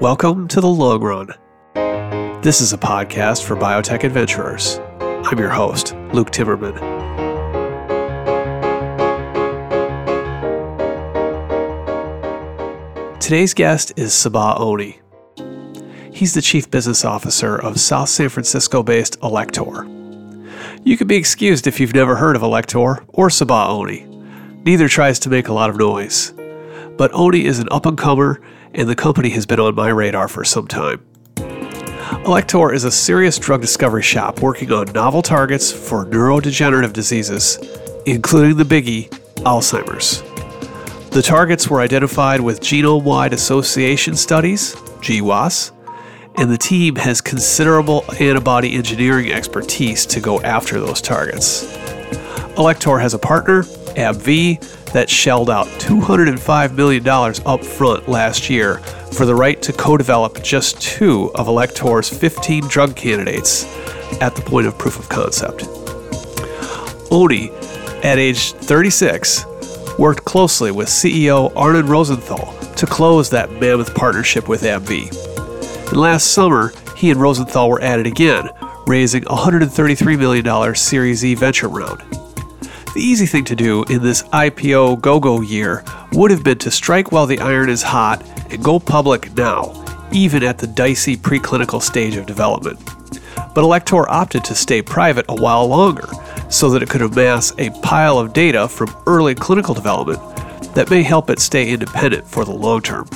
Welcome to the long run. This is a podcast for biotech adventurers. I'm your host, Luke Timmerman. Today's guest is Sabah Oney. He's the Chief Business Officer of South San Francisco based Alector. You can be excused if you've never heard of Alector or Sabah Oney. Neither tries to make a lot of noise. But Oney is an up and comer and the company has been on my radar for some time. Alector is a serious drug discovery shop working on novel targets for neurodegenerative diseases, including the biggie, Alzheimer's. The targets were identified with genome wide association studies, GWAS, and the team has considerable antibody engineering expertise to go after those targets. Alector has a partner, AbbVie, that shelled out $205 million up front last year for the right to co develop just two of Alector's 15 drug candidates at the point of proof of concept. Oney, at age 36, worked closely with CEO Arnon Rosenthal to close that mammoth partnership with AbbVie. And last summer, he and Rosenthal were at it again, raising $133 million Series E venture round. The easy thing to do in this IPO go go year would have been to strike while the iron is hot and go public now, even at the dicey preclinical stage of development. But Alector opted to stay private a while longer so that it could amass a pile of data from early clinical development that may help it stay independent for the long term.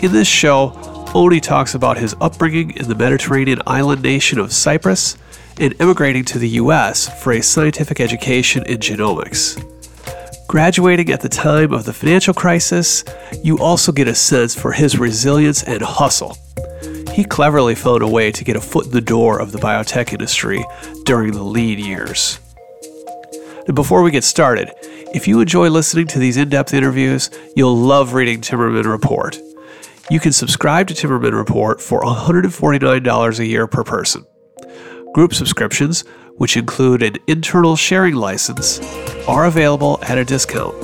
In this show, Oney talks about his upbringing in the Mediterranean island nation of Cyprus and immigrating to the US for a scientific education in genomics. Graduating at the time of the financial crisis, you also get a sense for his resilience and hustle. He cleverly found a way to get a foot in the door of the biotech industry during the lean years. And before we get started, if you enjoy listening to these in depth interviews, you'll love reading Timmerman Report. You can subscribe to Timmerman Report for $149 a year per person. Group subscriptions, which include an internal sharing license, are available at a discount.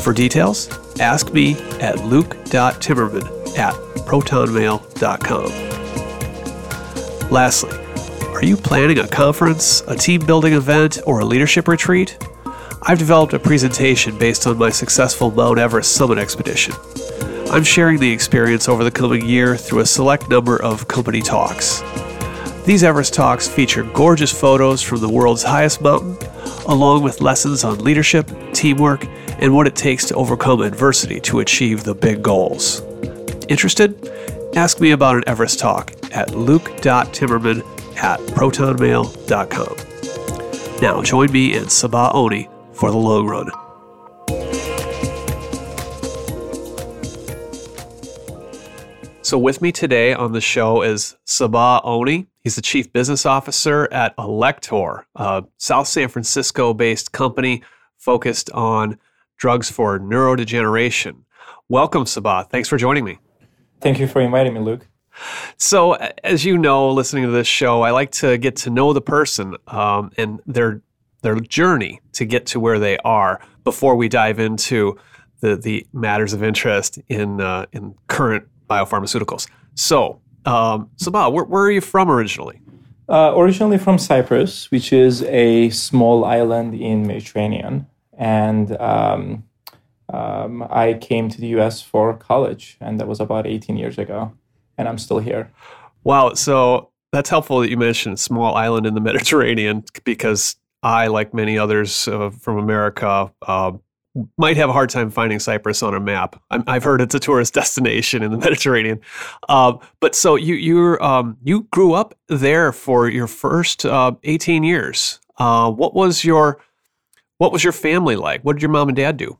For details, ask me at luke.timmerman at protonmail.com. Lastly, are you planning a conference, a team building event, or a leadership retreat? I've developed a presentation based on my successful Mount Everest summit expedition. I'm sharing the experience over the coming year through a select number of company talks. These Everest Talks feature gorgeous photos from the world's highest mountain, along with lessons on leadership, teamwork, and what it takes to overcome adversity to achieve the big goals. Interested? Ask me about an Everest Talk at luke.timmerman at protonmail.com. Now join me and Sabah Oney for the long run. So, with me today on the show is Sabah Oney. He's the Chief Business Officer at Alector, a South San Francisco based company focused on drugs for neurodegeneration. Welcome, Sabah. Thanks for joining me. Thank you for inviting me, Luke. So, as you know, listening to this show, I like to get to know the person um, and their their journey to get to where they are before we dive into the the matters of interest in uh, in current biopharmaceuticals. So, um, Sabah, where, where, are you from originally? Uh, originally from Cyprus, which is a small island in Mediterranean, and um, um, I came to the U.S. for college, and that was about 18 years ago, and I'm still here. Wow! So that's helpful that you mentioned small island in the Mediterranean because I, like many others uh, from America, uh, might have a hard time finding Cyprus on a map. i have heard it's a tourist destination in the Mediterranean. Uh, but so you you um, you grew up there for your first uh, 18 years. Uh, what was your what was your family like? What did your mom and dad do?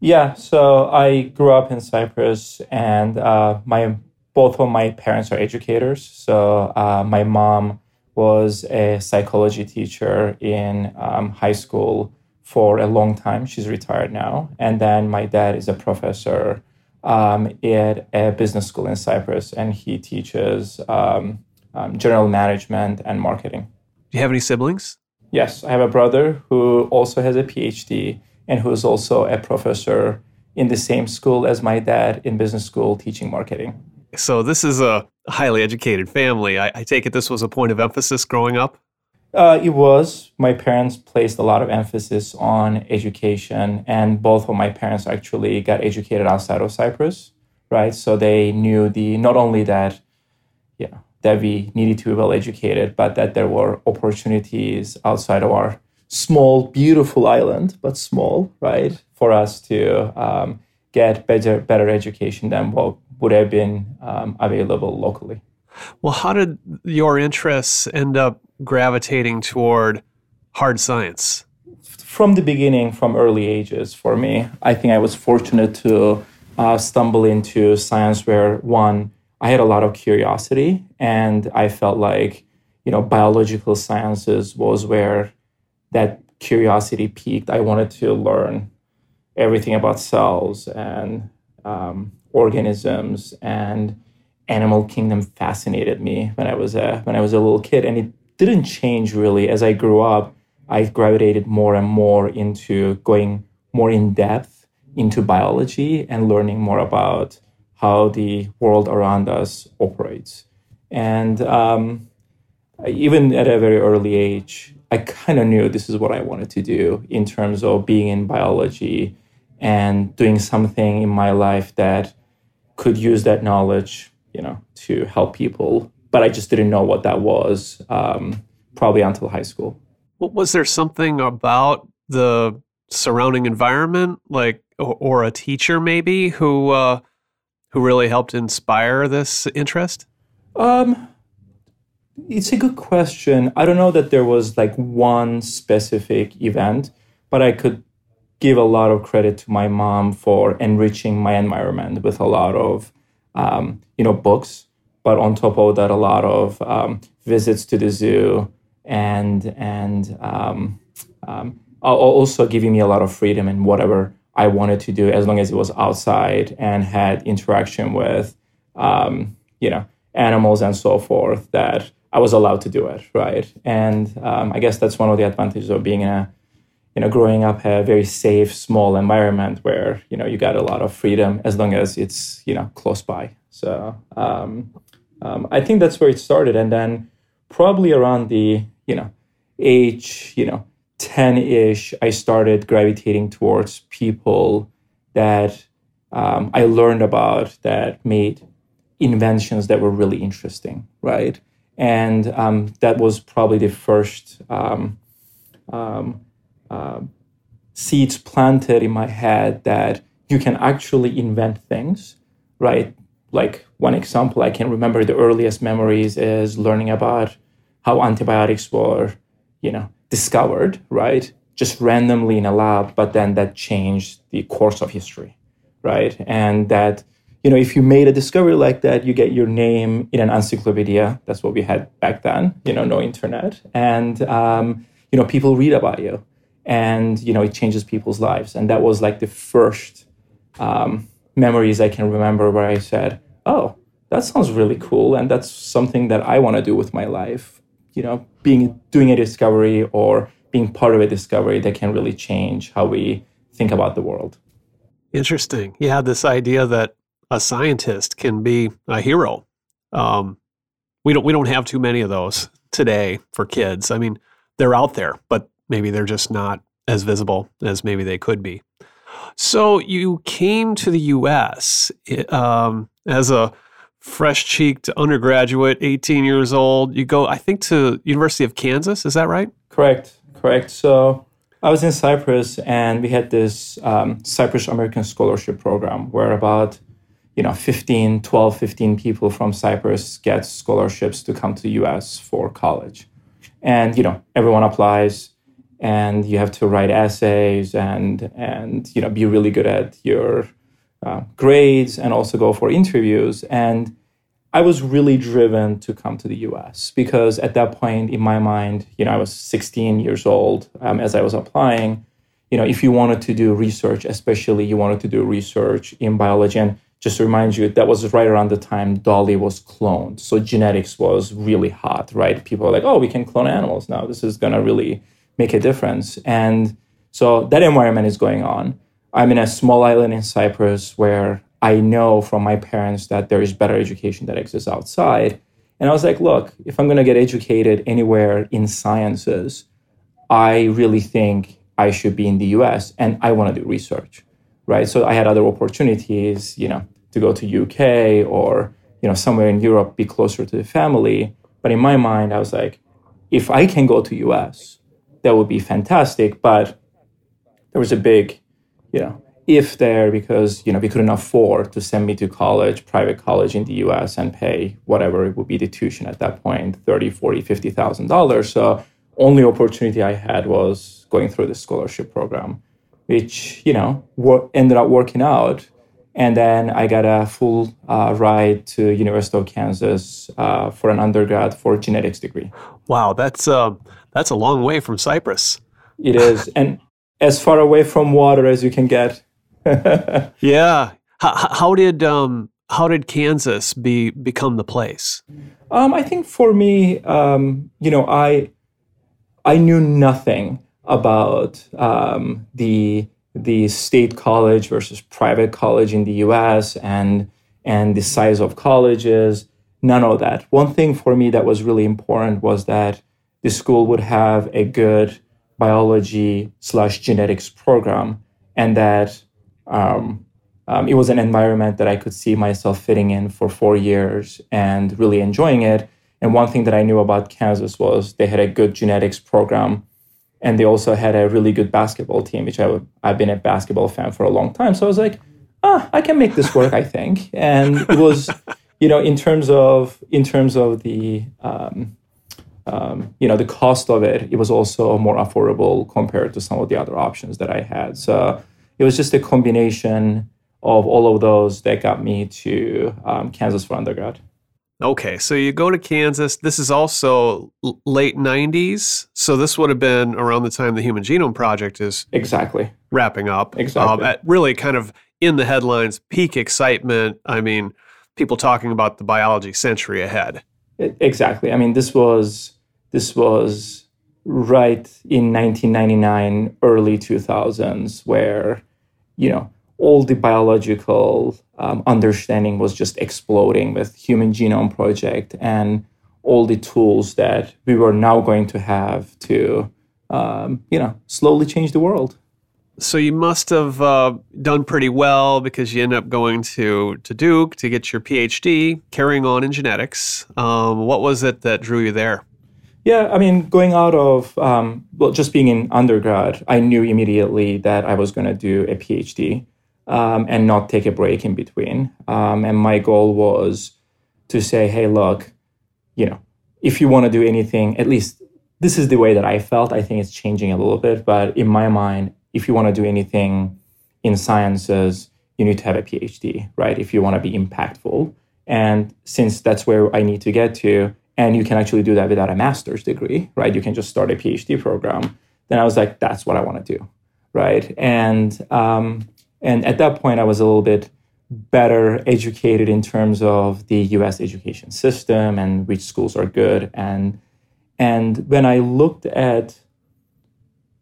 Yeah, so I grew up in Cyprus, and uh, my both of my parents are educators. So uh, my mom was a psychology teacher in um, high school for a long time. She's retired now. And then my dad is a professor um, at a business school in Cyprus, and he teaches um, um, general management and marketing. Do you have any siblings? Yes, I have a brother who also has a PhD and who's also a professor in the same school as my dad in business school teaching marketing. So this is a highly educated family. I, I take it this was a point of emphasis growing up? Uh, it was. My parents placed a lot of emphasis on education, and both of my parents actually got educated outside of Cyprus, right? So they knew the not only that, yeah, that we needed to be well educated, but that there were opportunities outside of our small, beautiful island, but small, right, for us to um, get better, better education than what would have been um, available locally. Well, how did your interests end up gravitating toward hard science? From the beginning, from early ages, for me, I think I was fortunate to uh, stumble into science where one, I had a lot of curiosity, and I felt like, you know, biological sciences was where that curiosity peaked. I wanted to learn everything about cells and um, organisms and animal kingdom fascinated me when I was a when I was a little kid, and it didn't change really as I grew up. I gravitated more and more into going more in depth into biology and learning more about how the world around us operates. And um, even at a very early age, I kind of knew this is what I wanted to do in terms of being in biology and doing something in my life that could use that knowledge, you know, to help people. But I just didn't know what that was um, probably until high school. Was there something about the surrounding environment, like, or, or a teacher maybe, who uh, who really helped inspire this interest? Um, it's a good question. I don't know that there was like one specific event, but I could give a lot of credit to my mom for enriching my environment with a lot of um, you know books but on top of that a lot of um, visits to the zoo and and um, um also giving me a lot of freedom in whatever I wanted to do as long as it was outside and had interaction with um, you know animals and so forth that I was allowed to do it right and um, I guess that's one of the advantages of being in a you know, growing up a very safe, small environment where you know you got a lot of freedom as long as it's you know close by. So um, um, I think that's where it started, and then probably around the you know age you know ten ish, I started gravitating towards people that um, I learned about that made inventions that were really interesting, right? And um, that was probably the first. Um, um, uh, seeds planted in my head that you can actually invent things, right? Like one example I can remember the earliest memories is learning about how antibiotics were, you know, discovered, right? Just randomly in a lab, but then that changed the course of history, right? And that, you know, if you made a discovery like that, you get your name in an encyclopedia. That's what we had back then, you know, no internet. And, um, you know, people read about you and you know it changes people's lives and that was like the first um, memories i can remember where i said oh that sounds really cool and that's something that i want to do with my life. You know being doing a discovery or being part of a discovery that can really change how we think about the world. Interesting. Had this idea that a scientist can be a hero. Um, we don't we don't have too many of those today for kids. I mean they're out there but maybe they're just not as visible as maybe they could be. So you came to the U.S. Um, as a fresh-cheeked undergraduate, 18 years old. You go, I think, to University of Kansas. Is that right? Correct. Correct. So I was in Cyprus, and we had this um, Cyprus American Scholarship Program where about you know 15 12 15 people from cyprus get scholarships to come to the us for college and you know everyone applies and you have to write essays and and you know be really good at your uh, grades and also go for interviews. And i was really driven to come to the us because at that point in my mind you know i was 16 years old um, as i was applying. You know if you wanted to do research especially you wanted to do research in biology and just to remind you that was right around the time dolly was cloned. So genetics was really hot right? People were like oh we can clone animals now. This is going to really make a difference. And so that environment is going on. I'm in a small island in Cyprus where I know from my parents that there is better education that exists outside. And I was like, look, if I'm going to get educated anywhere in sciences, I really think I should be in the US and I want to do research, right? So I had other opportunities, you know, to go to UK or, you know, somewhere in Europe, be closer to the family. But in my mind, I was like, if I can go to US, that would be fantastic. But there was a big, you know, if there because you know we couldn't afford to send me to college private college in the us and pay whatever it would be the tuition at that point 30 40 50 thousand dollars so only opportunity i had was going through the scholarship program which you know wor- ended up working out and then i got a full uh, ride to university of kansas uh, for an undergrad for genetics degree wow that's uh, that's a long way from cyprus it is and as far away from water as you can get yeah. How, how did um, how did Kansas be become the place? Um, I think for me, um, you know, I I knew nothing about um, the the state college versus private college in the U.S. and and the size of colleges. None of that. One thing for me that was really important was that the school would have a good biology slash genetics program, and that um, um, it was an environment that I could see myself fitting in for four years and really enjoying it. And one thing that I knew about Kansas was they had a good genetics program and they also had a really good basketball team, which I've been a basketball fan for a long time. So I was like, ah, I can make this work, I think. And it was, you know, in terms of in terms of the um, um, you know the cost of it, it was also more affordable compared to some of the other options that I had. So it was just a combination of all of those that got me to um, Kansas for undergrad. Okay, so you go to Kansas. This is also late 90s. So this would have been around the time the Human Genome Project is exactly wrapping up. Exactly. Um, really kind of in the headlines, peak excitement. I mean, people talking about the biology century ahead. Exactly. I mean, this was this was right in 1999, early 2000s, where you know all the biological um, understanding was just exploding with human genome project and all the tools that we were now going to have to um, you know slowly change the world. So you must have uh, done pretty well because you end up going to, to duke to get your phd carrying on in genetics. Um, what was it that drew you there yeah, I mean, going out of um, well, just being in undergrad, I knew immediately that I was going to do a PhD um, and not take a break in between. Um, and my goal was to say, hey, look, you know, if you want to do anything, at least this is the way that I felt. I think it's changing a little bit, but in my mind, if you want to do anything in sciences, you need to have a PhD, right? If you want to be impactful. And since that's where I need to get to, and you can actually do that without a master's degree, right? You can just start a PhD program. Then I was like, that's what I want to do, right? And um, and at that point, I was a little bit better educated in terms of the U.S. education system and which schools are good. And and when I looked at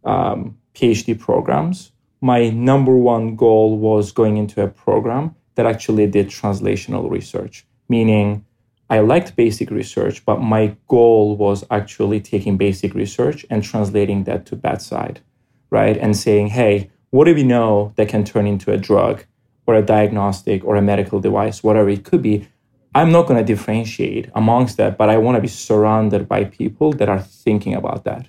um, PhD programs, my number one goal was going into a program that actually did translational research, meaning I liked basic research, but my goal was actually taking basic research and translating that to bedside, right? And saying, hey, what do we know that can turn into a drug or a diagnostic or a medical device, whatever it could be? I'm not going to differentiate amongst that, but I want to be surrounded by people that are thinking about that,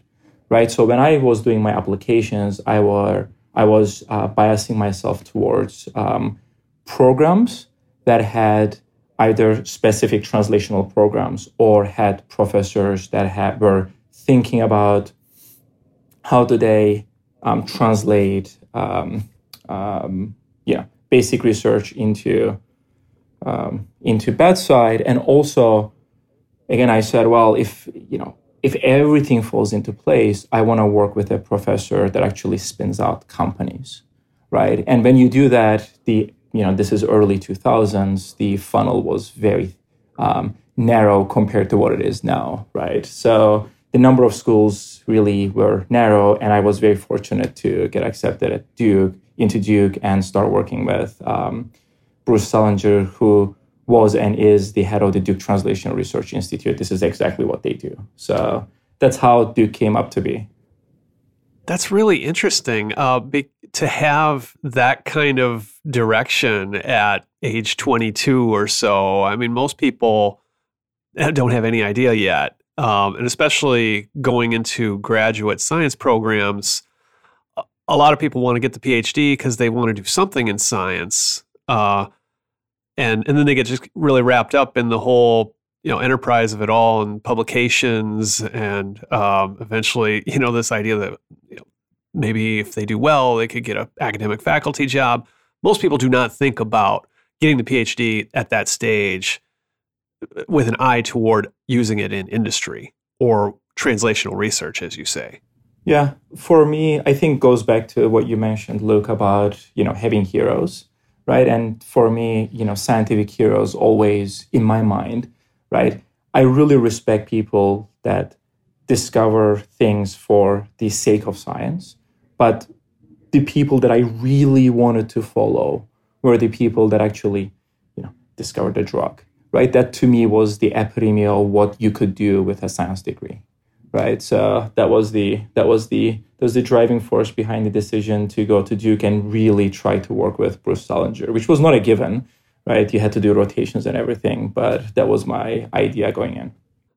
right? So when I was doing my applications, I were I was uh, biasing myself towards um, programs that had either specific translational programs or had professors that were thinking about how do they um, translate um, um, yeah, basic research into um, into bedside. And also again i said well if you know if everything falls into place i want to work with a professor that actually spins out companies right? And when you do that the you know, this is early 2000s, the funnel was very um, narrow compared to what it is now, right? So the number of schools really were narrow, and I was very fortunate to get accepted at Duke into Duke and start working with um, Bruce Sullenger, who was and is the head of the Duke Translational Research Institute. This is exactly what they do. So that's how Duke came up to be. That's really interesting uh, be, to have that kind of direction at age 22 or so. I mean, most people don't have any idea yet. Um, and especially going into graduate science programs, a lot of people want to get the PhD because they want to do something in science. Uh, and, and then they get just really wrapped up in the whole you know enterprise of it all and publications and um, eventually you know this idea that you know, maybe if they do well they could get an academic faculty job. Most people do not think about getting the phd at that stage uh, with an eye toward using it in industry or translational research as you say. Yeah. For me i think goes back to what you mentioned luke about you know having heroes right? And for me you know scientific heroes always in my mind right? I really respect people that discover things for the sake of science, but the people that I really wanted to follow were the people that actually, you know, discovered the drug, right? That to me was the epitome of what you could do with a science degree, right? So that was the that was the that was the driving force behind the decision to go to Duke and really try to work with Bruce Sullenger, which was not a given right? You had to do rotations and everything, but that was my idea going in.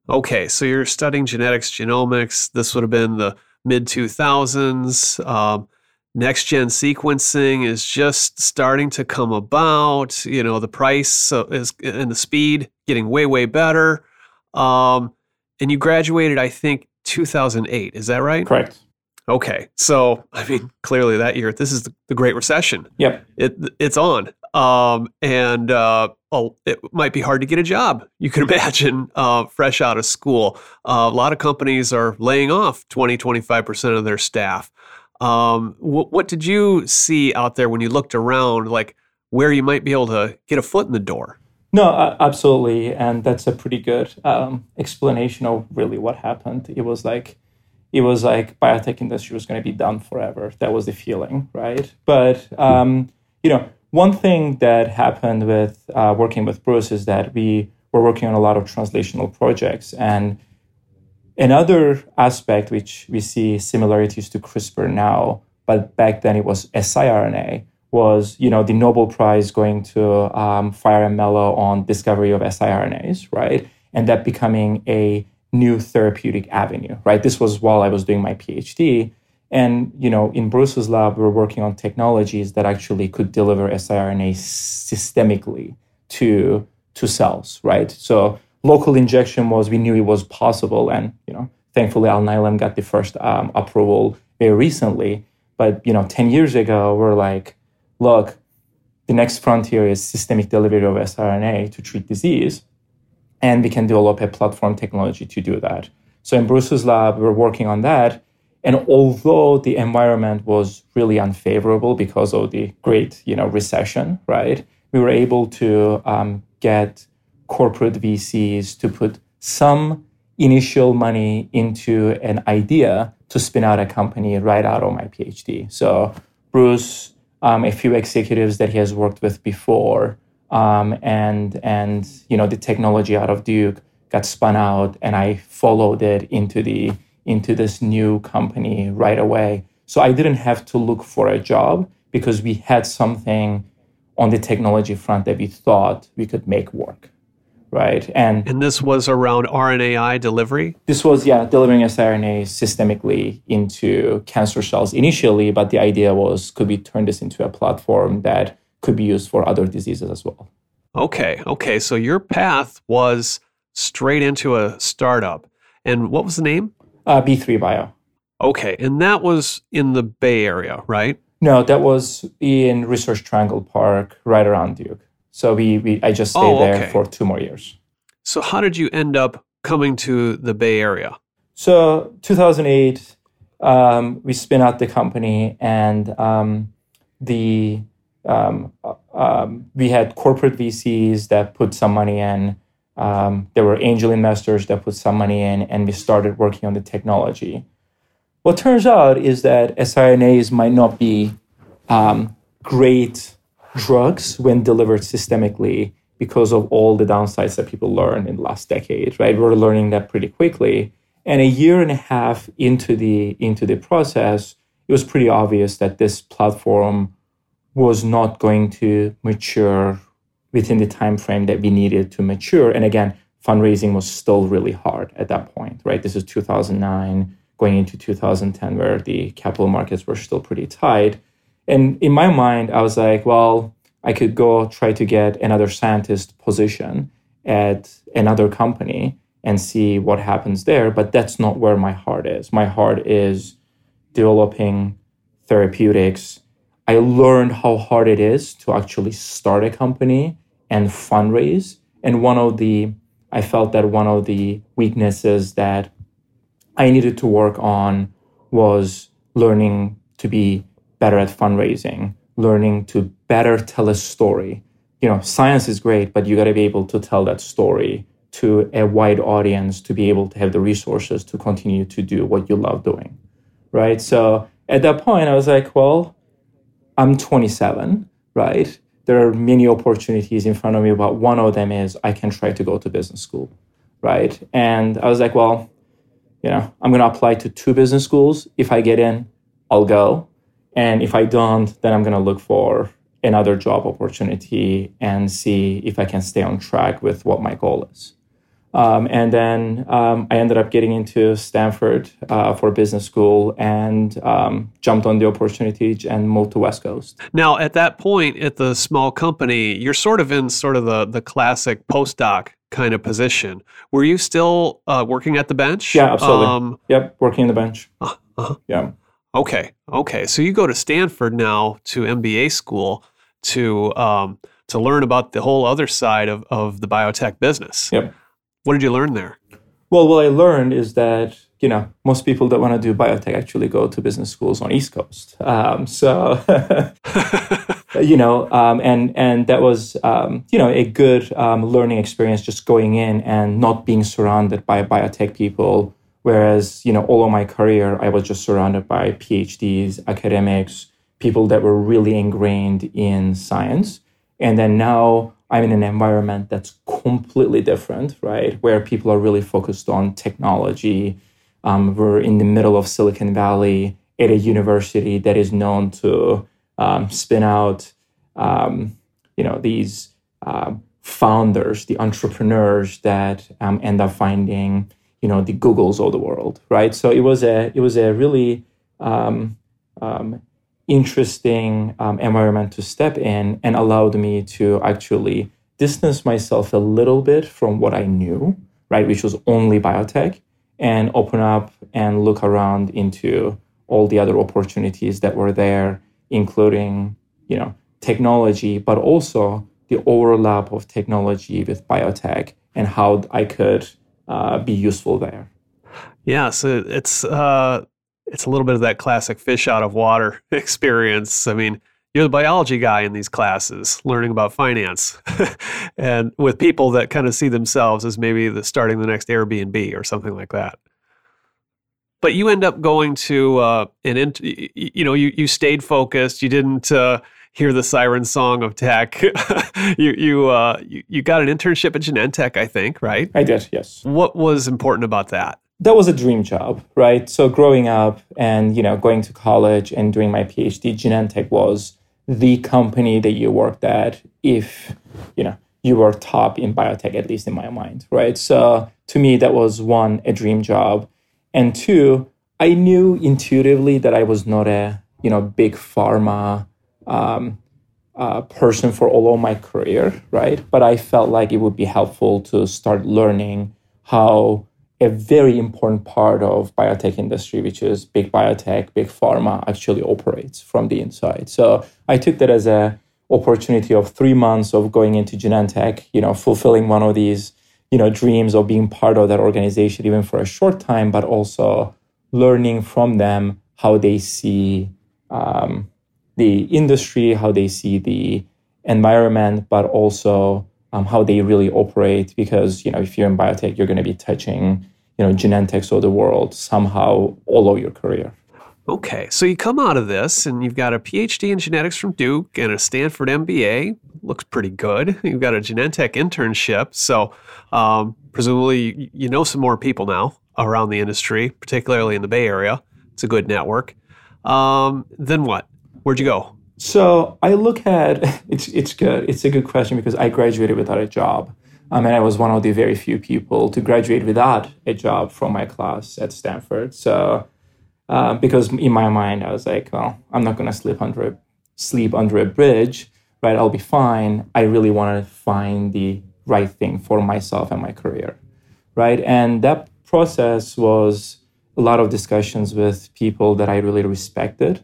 Okay, so you're studying genetics, genomics. This would have been the mid 2000s. Um, next gen sequencing is just starting to come about. You know, the price is and the speed getting way, way better. Um, and you graduated, I think, 2008. Is that right? Correct. Okay, so I mean, clearly that year, this is the, the Great Recession. Yep, it it's on, um, and uh, it might be hard to get a job. You can imagine, uh, fresh out of school, uh, a lot of companies are laying off 20, 25 percent of their staff. Um, wh- what did you see out there when you looked around, like where you might be able to get a foot in the door? No, absolutely, and that's a pretty good um, explanation of really what happened. It was like it was like biotech industry was going to be done forever. That was the feeling, right? But um, you know, one thing that happened with uh, working with Bruce is that we were working on a lot of translational projects, and another aspect which we see similarities to CRISPR now, but back then it was siRNA, was you know the Nobel Prize going to um, Fire and Mello on discovery of siRNAs, right? And that becoming a new therapeutic avenue, right? This was while I was doing my PhD. And, you know, in Bruce's lab, we are working on technologies that actually could deliver siRNA systemically to, to cells, right? So local injection was, we knew it was possible. And, you know, thankfully, Alnylam got the first um, approval very recently. But, you know, 10 years ago, we're like, look, the next frontier is systemic delivery of siRNA to treat disease and we can develop a platform technology to do that. So in Bruce's lab, we're working on that. And although the environment was really unfavorable because of the great, you know, recession, right? We were able to um, get corporate VCs to put some initial money into an idea to spin out a company right out of my PhD. So Bruce, um, a few executives that he has worked with before, um, and and you know the technology out of Duke got spun out, and I followed it into the into this new company right away. So I didn't have to look for a job because we had something on the technology front that we thought we could make work right? And and this was around RNAi delivery. This was yeah, delivering siRNA systemically into cancer cells initially, but the idea was could we turn this into a platform that could be used for other diseases as well. Okay, okay. So your path was straight into a startup. And what was the name? Uh, B3 Bio. Okay, and that was in the Bay Area, right? No, that was in Research Triangle Park, right around Duke. So we, we I just stayed oh, okay. there for two more years. So how did you end up coming to the Bay Area? So 2008, um, we spin out the company, and um, the um, um, we had corporate VCs that put some money in. Um, there were angel investors that put some money in, and we started working on the technology. What turns out is that siRNAs might not be um, great drugs when delivered systemically because of all the downsides that people learned in the last decade, right? We're learning that pretty quickly. And a year and a half into the into the process, it was pretty obvious that this platform was not going to mature within the time frame that we needed to mature. And again, fundraising was still really hard at that point, right? This is 2009 going into 2010 where the capital markets were still pretty tight. And in my mind, I was like, well, I could go try to get another scientist position at another company and see what happens there. But that's not where my heart is. My heart is developing therapeutics. I learned how hard it is to actually start a company and fundraise. And one of the, I felt that one of the weaknesses that I needed to work on was learning to be better at fundraising, learning to better tell a story. You know, science is great, but you got to be able to tell that story to a wide audience to be able to have the resources to continue to do what you love doing. Right. So at that point, I was like, well, I'm 27, right? There are many opportunities in front of me, but one of them is I can try to go to business school, right? And I was like, well, you know, I'm going to apply to two business schools. If I get in, I'll go. And if I don't, then I'm going to look for another job opportunity and see if I can stay on track with what my goal is. Um, and then um, I ended up getting into Stanford uh, for business school and um, jumped on the opportunity and moved to West Coast. Now, at that point, at the small company, you're sort of in sort of the the classic postdoc kind of position. Were you still uh, working at the bench? Yeah, absolutely. Um, yep, working in the bench. Uh, uh-huh. Yeah. Okay. Okay. So you go to Stanford now to MBA school to um, to learn about the whole other side of, of the biotech business. Yep. What did you learn there? Well, what I learned is that you know most people that want to do biotech actually go to business schools on East Coast. Um, so you know, um, and and that was um, you know a good um, learning experience just going in and not being surrounded by biotech people Whereas, you know, all of my career, I was just surrounded by PhDs, academics, people that were really ingrained in science. And then now I'm in an environment that's completely different, right? Where people are really focused on technology. Um, we're in the middle of Silicon Valley at a university that is known to um, spin out, um, you know, these uh, founders, the entrepreneurs that um, end up finding you know the Googles of the world, right? So it was a it was a really um, um, interesting um, environment to step in and allowed me to actually distance myself a little bit from what I knew, right, which was only biotech, and open up and look around into all the other opportunities that were there, including you know technology, but also the overlap of technology with biotech and how I could uh, be useful there. Yeah, so it's uh, it's a little bit of that classic fish out of water experience. I mean, you're the biology guy in these classes, learning about finance, and with people that kind of see themselves as maybe the starting the next Airbnb or something like that. But you end up going to uh, an, int- you know, you you stayed focused. You didn't. Uh, hear the siren song of tech. you you, uh, you you got an internship at Genentech, I think, right? I did, yes. What was important about that? That was a dream job, right? So growing up and you know going to college and doing my PhD, Genentech was the company that you worked at if you know you were top in biotech, at least in my mind, right? So to me, that was one a dream job, and two, I knew intuitively that I was not a you know big pharma um, uh, person for all of my career, right? But I felt like it would be helpful to start learning how a very important part of biotech industry, which is big biotech, big pharma, actually operates from the inside. So I took that as a opportunity of three months of going into Genentech, you know, fulfilling one of these, you know, dreams of being part of that organization, even for a short time, but also learning from them how they see um, the industry, how they see the environment, but also um, how they really operate. Because you know, if you're in biotech, you're going to be touching you know Genentechs of the world somehow all of your career. Okay, so you come out of this and you've got a PhD in genetics from Duke and a Stanford MBA. Looks pretty good. You've got a Genentech internship. So, um, presumably, you know some more people now around the industry, particularly in the Bay Area. It's a good network. Um, then what? Where'd you go? So I look at it's it's good. It's a good question because I graduated without a job. I mean, I was one of the very few people to graduate without a job from my class at Stanford. So uh, because in my mind I was like, well, I'm not going to sleep under a sleep under a bridge, right? I'll be fine. I really want to find the right thing for myself and my career, right? And that process was a lot of discussions with people that I really respected,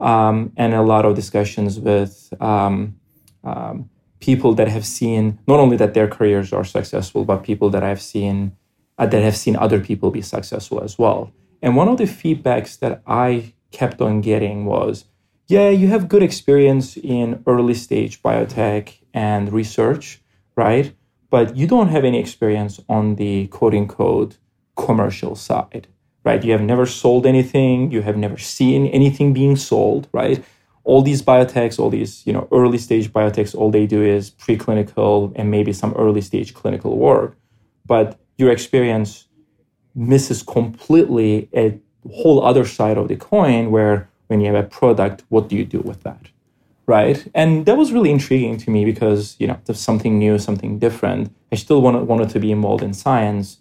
um, and a lot of discussions with um, um, people that have seen not only that their careers are successful, but people that I've seen uh, that have seen other people be successful as well. And one of the feedbacks that I kept on getting was, yeah, you have good experience in early stage biotech and research, right? But you don't have any experience on the quote unquote commercial side, right? You have never sold anything, you have never seen anything being sold, right? All these biotechs, all these, you know, early stage biotechs, all they do is preclinical and maybe some early stage clinical work. But your experience misses completely a whole other side of the coin where when you have a product, what do you do with that? Right. And that was really intriguing to me because, you know, there's something new, something different. I still wanted, wanted to be involved in science,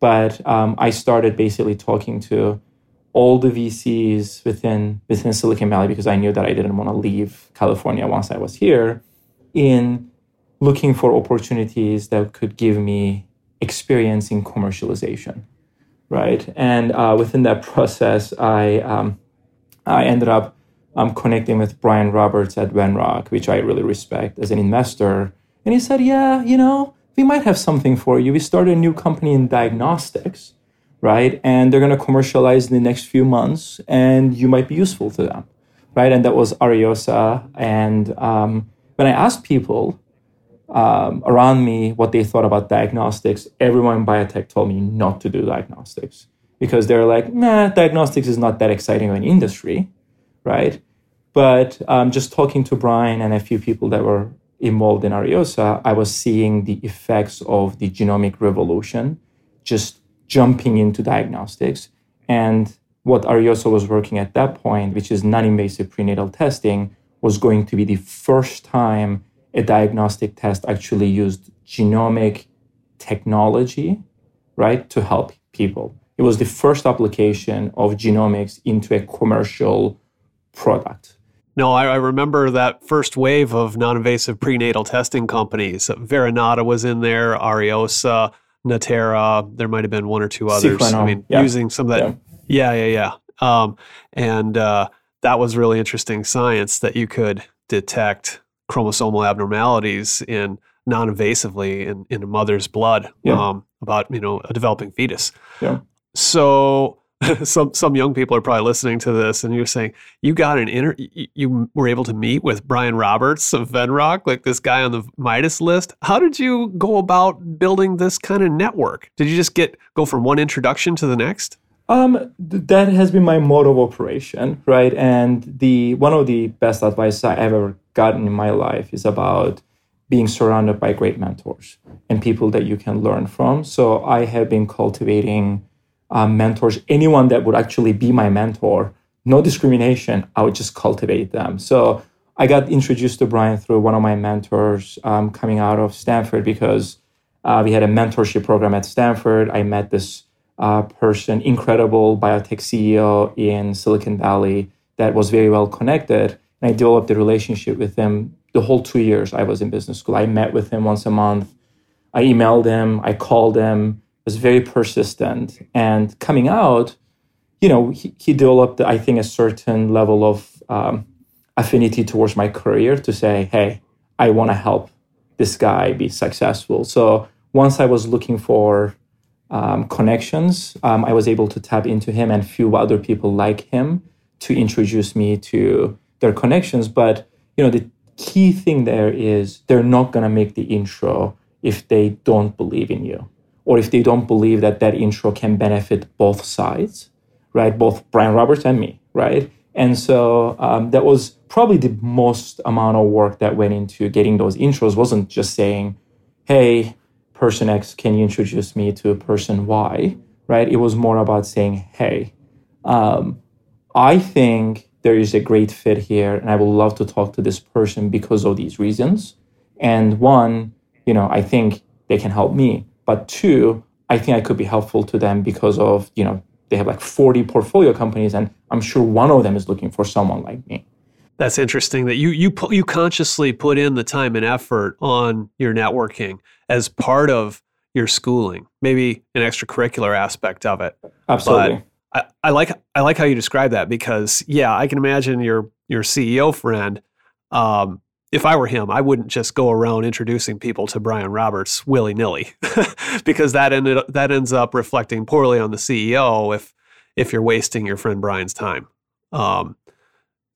but um, I started basically talking to all the VCs within within Silicon Valley because I knew that I didn't want to leave California once I was here in looking for opportunities that could give me experience in commercialization right? And uh, within that process, I um, I ended up um, connecting with Bryan Roberts at Venrock, which I really respect as an investor. And he said, "Yeah, you know, we might have something for you. We started a new company in diagnostics, right? And they're going to commercialize in the next few months, and you might be useful to them, right?" And that was Ariosa. And um, when I asked people um, around me what they thought about diagnostics, everyone in biotech told me not to do diagnostics because they're like, nah, diagnostics is not that exciting of an industry, right? But um, just talking to Bryan and a few people that were involved in Ariosa, I was seeing the effects of the genomic revolution just jumping into diagnostics. And what Ariosa was working at that point, which is non invasive prenatal testing, was going to be the first time a diagnostic test actually used genomic technology, right, to help people. It was the first application of genomics into a commercial product. No, I, I remember that first wave of non invasive prenatal testing companies. Verinata was in there, Ariosa, Natera. There might have been one or two others. I mean, yeah. using some of that. Yeah, yeah, yeah. yeah. Um, and uh, that was really interesting science that you could detect chromosomal abnormalities in non-invasively in, in a mother's blood yeah. um, about you know a developing fetus. Yeah. So some some young people are probably listening to this, and you're saying you got an inter you were able to meet with Bryan Roberts of Venrock, like this guy on the Midas list. How did you go about building this kind of network? Did you just get go from one introduction to the next? Um, th- that has been my mode of operation, right? And the one of the best advice I ever gotten in my life is about being surrounded by great mentors and people that you can learn from. So I have been cultivating um, mentors. Anyone that would actually be my mentor, no discrimination. I would just cultivate them. So I got introduced to Bryan through one of my mentors um, coming out of Stanford because uh, we had a mentorship program at Stanford. I met this uh, person, incredible biotech CEO in Silicon Valley that was very well connected. And I developed a relationship with him the whole two years I was in business school. I met with him once a month. I emailed him, I called him, was very persistent. And coming out, you know, he, he developed, I think, a certain level of um, affinity towards my career to say, hey, I want to help this guy be successful. So once I was looking for um, connections, um, I was able to tap into him and a few other people like him to introduce me to their connections. But you know, the key thing there is they're not going to make the intro if they don't believe in you, or if they don't believe that that intro can benefit both sides, right? Both Bryan Roberts and me, right? And so um, that was probably the most amount of work that went into getting those intros. wasn't just saying, "Hey, person X, can you introduce me to person Y?" Right? It was more about saying, "Hey, um, I think there is a great fit here, and I would love to talk to this person because of these reasons." And one, you know, I think they can help me. But two, I think I could be helpful to them because of, you know, they have like 40 portfolio companies and I'm sure one of them is looking for someone like me. That's interesting that you you put, you consciously put in the time and effort on your networking as part of your schooling, maybe an extracurricular aspect of it. Absolutely. But I, I like I like how you describe that because yeah, I can imagine your your CEO friend um, if I were him, I wouldn't just go around introducing people to Bryan Roberts willy nilly, because that ended that ends up reflecting poorly on the CEO if if you're wasting your friend Bryan's time. Um,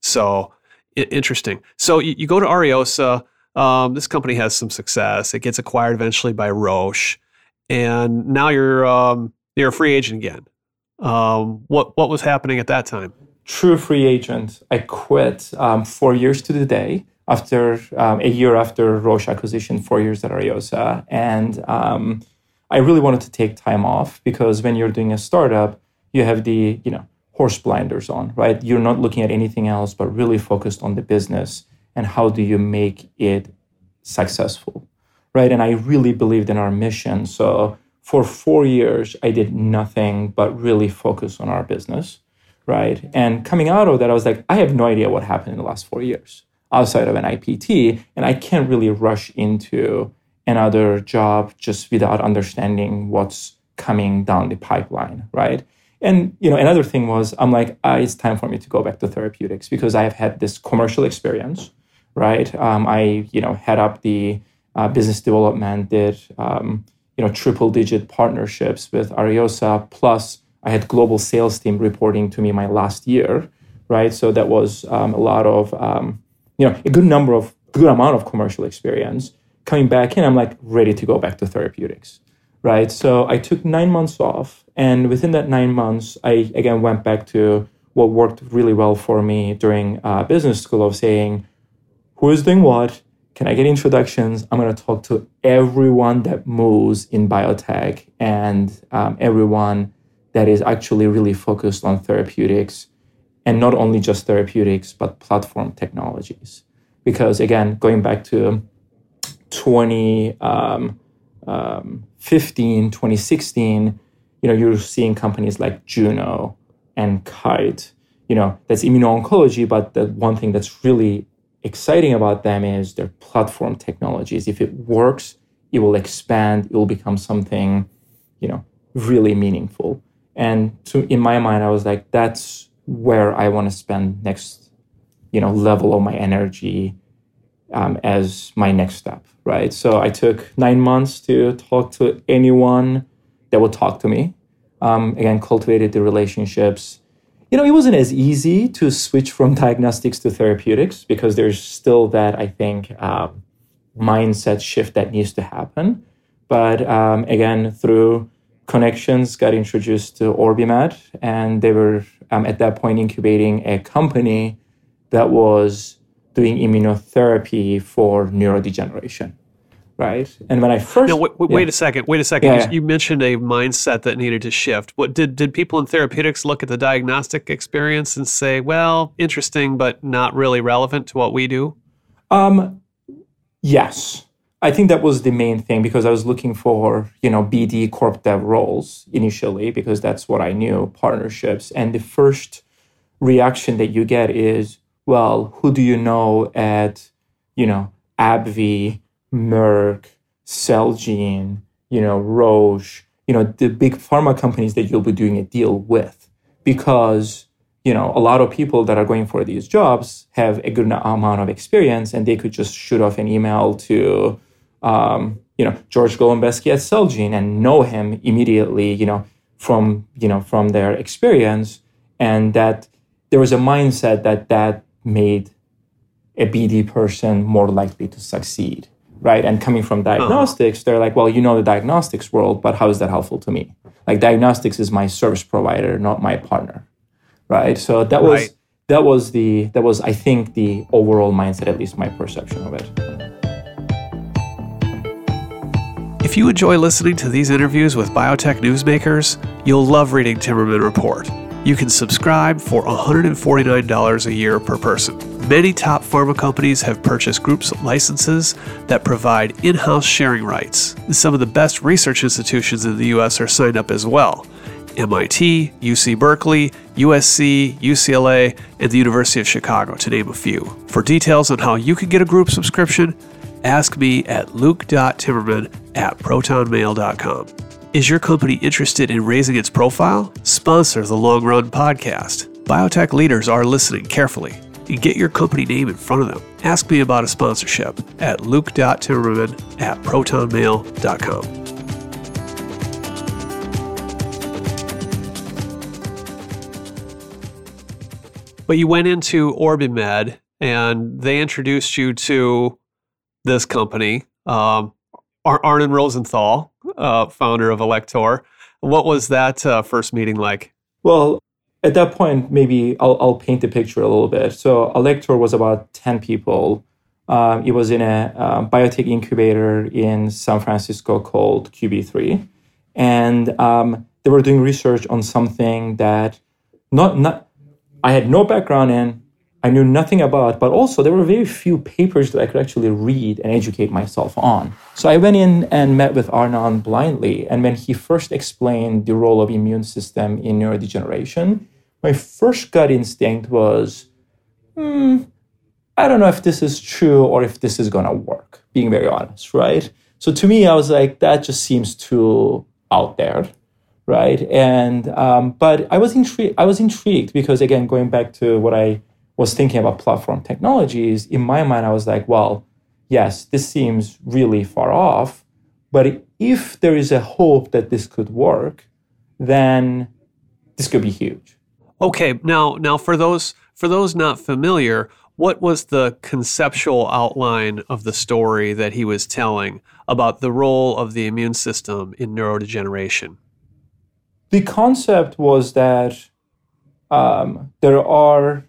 so I- interesting. So you, you, go to Ariosa. Um, this company has some success. It gets acquired eventually by Roche, and now you're um, you're a free agent again. Um, what what was happening at that time? True free agent. I quit um, four years to the day after um, a year after Roche acquisition, four years at Ariosa. And um, I really wanted to take time off because when you're doing a startup, you have the, you know, horse blinders on, right? You're not looking at anything else, but really focused on the business and how do you make it successful, right? And I really believed in our mission. So for four years, I did nothing but really focus on our business, right? And coming out of that, I was like, I have no idea what happened in the last four years outside of an IPT, and I can't really rush into another job just without understanding what's coming down the pipeline, right? And you know, another thing was I'm like, ah, it's time for me to go back to therapeutics because I have had this commercial experience, right? Um, I you know head up the uh, business development, did um, you know triple digit partnerships with Ariosa, plus I had global sales team reporting to me my last year, right? So that was um, a lot of um, you know a good number of good amount of commercial experience coming back in i'm like ready to go back to therapeutics right? So i took nine months off and within that nine months i again went back to what worked really well for me during uh, business school of saying who is doing what? Can i get introductions? I'm going to talk to everyone that moves in biotech and um, everyone that is actually really focused on therapeutics and not only just therapeutics but platform technologies. Because again going back to 2015 um, um, 2016 you know you're seeing companies like juno and kite. You know that's immuno-oncology but the one thing that's really exciting about them is their platform technologies. If it works it will expand. It will become something you know really meaningful. And to in my mind i was like that's where I want to spend next, you know, level of my energy um, as my next step, right? So I took nine months to talk to anyone that would talk to me. Um, again, cultivated the relationships. You know, it wasn't as easy to switch from diagnostics to therapeutics because there's still that, I think, uh, mindset shift that needs to happen. But um, again, through connections, got introduced to OrbiMed, and they were um, at that point incubating a company that was doing immunotherapy for neurodegeneration right? And when I first no, wait, wait yeah. a second, wait a second. Yeah, you, you, mentioned a mindset that needed to shift. What did did people in therapeutics look at the diagnostic experience and say, well, interesting, but not really relevant to what we do? Um, yes, I think that was the main thing because I was looking for, you know, BD corp dev roles initially because that's what I knew, partnerships. And the first reaction that you get is, well, who do you know at, you know, AbbVie, Merck, Celgene, you know, Roche, you know, the big pharma companies that you'll be doing a deal with because you know, a lot of people that are going for these jobs have a good amount of experience and they could just shoot off an email to um, you know, George Golumbeski at Celgene and know him immediately, you know, from, you know, from their experience. And that there was a mindset that that made a BD person more likely to succeed, right? And coming from uh-huh. diagnostics, uh-huh. they're like, well, you know the diagnostics world, but how is that helpful to me, Like diagnostics is my service provider, not my partner, right? So that was right. that was the that was I think the overall mindset, at least my perception of it. If you enjoy listening to these interviews with biotech newsmakers, you'll love reading Timmerman Report. You can subscribe for $149 a year per person. Many top pharma companies have purchased groups licenses that provide in house sharing rights. Some of the best research institutions in the U.S. are signed up as well MIT, UC Berkeley, USC, UCLA, and the University of Chicago, to name a few. For details on how you can get a group subscription, ask me at luke.timmerman at protonmail.com. Is your company interested in raising its profile? Sponsor the Long Run podcast. Biotech leaders are listening carefully. And get your company name in front of them. Ask me about a sponsorship at luke.timmerman at protonmail.com. But you went into OrbiMed and they introduced you to this company, um, Ar- Arnon Rosenthal, uh, founder of Alector. What was that uh, first meeting like? Well, at that point, maybe I'll, I'll, paint the picture a little bit. So, Alector was about 10 people. Um, it was in a uh, biotech incubator in San Francisco called QB3. And um, they were doing research on something that not, not I had no background in, I knew nothing about, but also there were very few papers that I could actually read and educate myself on. So I went in and met with Arnon blindly. And when he first explained the role of immune system in neurodegeneration, my first gut instinct was, hmm, I don't know if this is true or if this is going to work, being very honest, right? So to me, I was like, that just seems too out there, right? And, um, but I was intrigued, I was intrigued because again, going back to what I was thinking about platform technologies, in my mind, I was like, well, yes, this seems really far off. But if there is a hope that this could work, then this could be huge. Okay, now now for those for those not familiar, what was the conceptual outline of the story that he was telling about the role of the immune system in neurodegeneration? The concept was that um, there are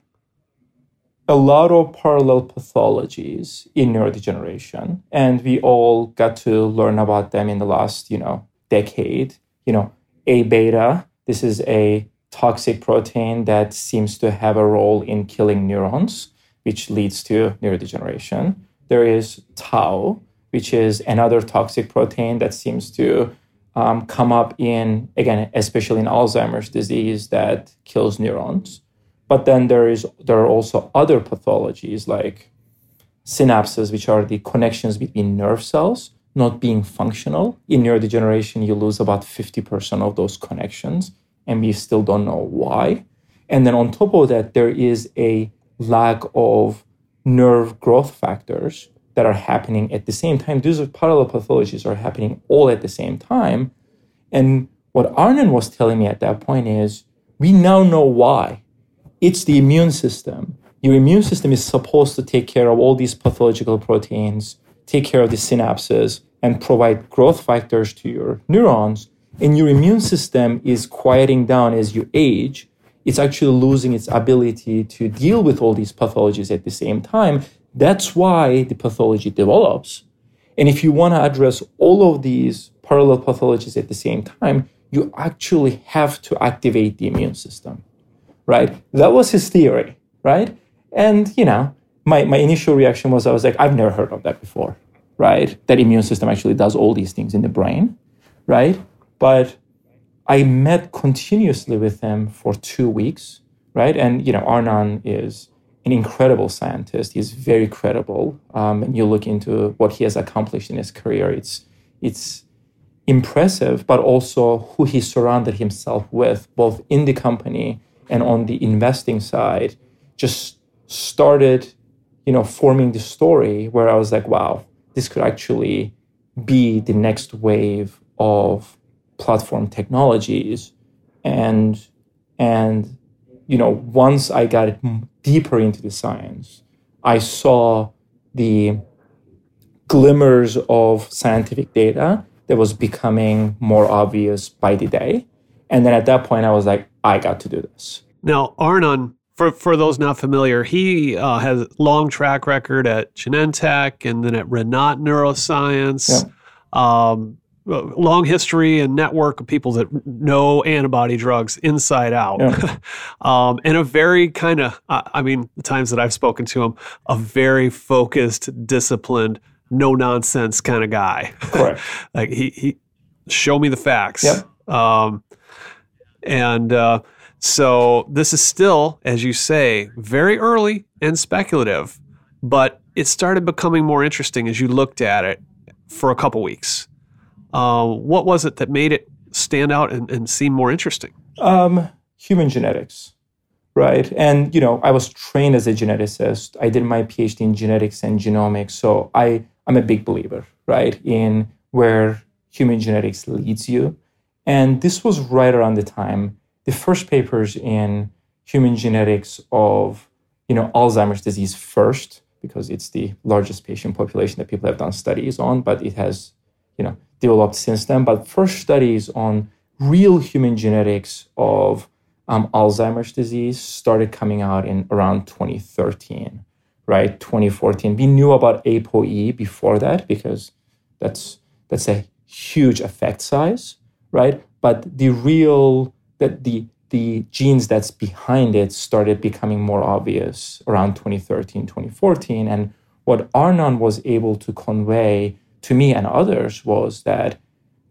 a lot of parallel pathologies in neurodegeneration, and we all got to learn about them in the last, you know, decade. You know, A beta. This is a toxic protein that seems to have a role in killing neurons, which leads to neurodegeneration. There is tau, which is another toxic protein that seems to um, come up in again, especially in Alzheimer's disease, that kills neurons. But then there is there are also other pathologies like synapses, which are the connections between nerve cells not being functional. In neurodegeneration, you lose about 50% of those connections, and we still don't know why. And then on top of that, there is a lack of nerve growth factors that are happening at the same time. These are parallel pathologies are happening all at the same time. And what Arnon was telling me at that point is we now know why it's the immune system. Your immune system is supposed to take care of all these pathological proteins, take care of the synapses, and provide growth factors to your neurons. And your immune system is quieting down as you age. It's actually losing its ability to deal with all these pathologies at the same time. That's why the pathology develops. And if you want to address all of these parallel pathologies at the same time, you actually have to activate the immune system right? That was his theory, right? And, you know, my, my initial reaction was I was like, I've never heard of that before, right? That immune system actually does all these things in the brain, right? But I met continuously with him for two weeks, right? And, you know, Arnon is an incredible scientist. He's very credible. Um, and you look into what he has accomplished in his career, it's, it's impressive, but also who he surrounded himself with, both in the company and on the investing side just started you know forming the story where i was like wow this could actually be the next wave of platform technologies and and you know once i got deeper into the science i saw the glimmers of scientific data that was becoming more obvious by the day. And then at that point, I was like, I got to do this. Now, Arnon, for, for those not familiar, he uh, has long track record at Genentech and then at Rinat Neuroscience. Yeah. Um, long history and network of people that know antibody drugs inside out. Yeah. um, and a very kind of, I mean, the times that I've spoken to him, a very focused, disciplined, no nonsense kind of guy. Correct. like he, he, show me the facts. Yep. Um, and uh, so this is still, as you say, very early and speculative, but it started becoming more interesting as you looked at it for a couple weeks. Uh, what was it that made it stand out and, and seem more interesting? Um, human genetics, right? And you know, I was trained as a geneticist. I did my PhD in genetics and genomics, so I I'm a big believer, right, in where human genetics leads you. And this was right around the time the first papers in human genetics of you know Alzheimer's disease first because it's the largest patient population that people have done studies on, but it has you know developed since then. But first studies on real human genetics of um, Alzheimer's disease started coming out in around 2013, right? 2014. We knew about ApoE before that because that's that's a huge effect size, right? But the real that the the genes that's behind it started becoming more obvious around 2013, 2014. And what Arnon was able to convey to me and others was that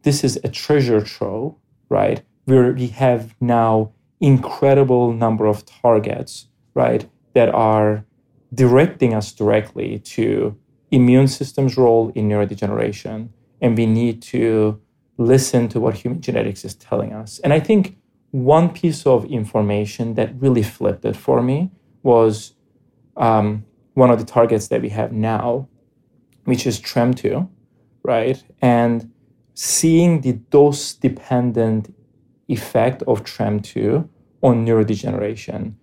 this is a treasure trove, right? Where we have now incredible number of targets, right, that are directing us directly to immune system's role in neurodegeneration. And we need to listen to what human genetics is telling us. And I think one piece of information that really flipped it for me was um, one of the targets that we have now, which is TREM2, right? And seeing the dose dependent effect of TREM2 on neurodegeneration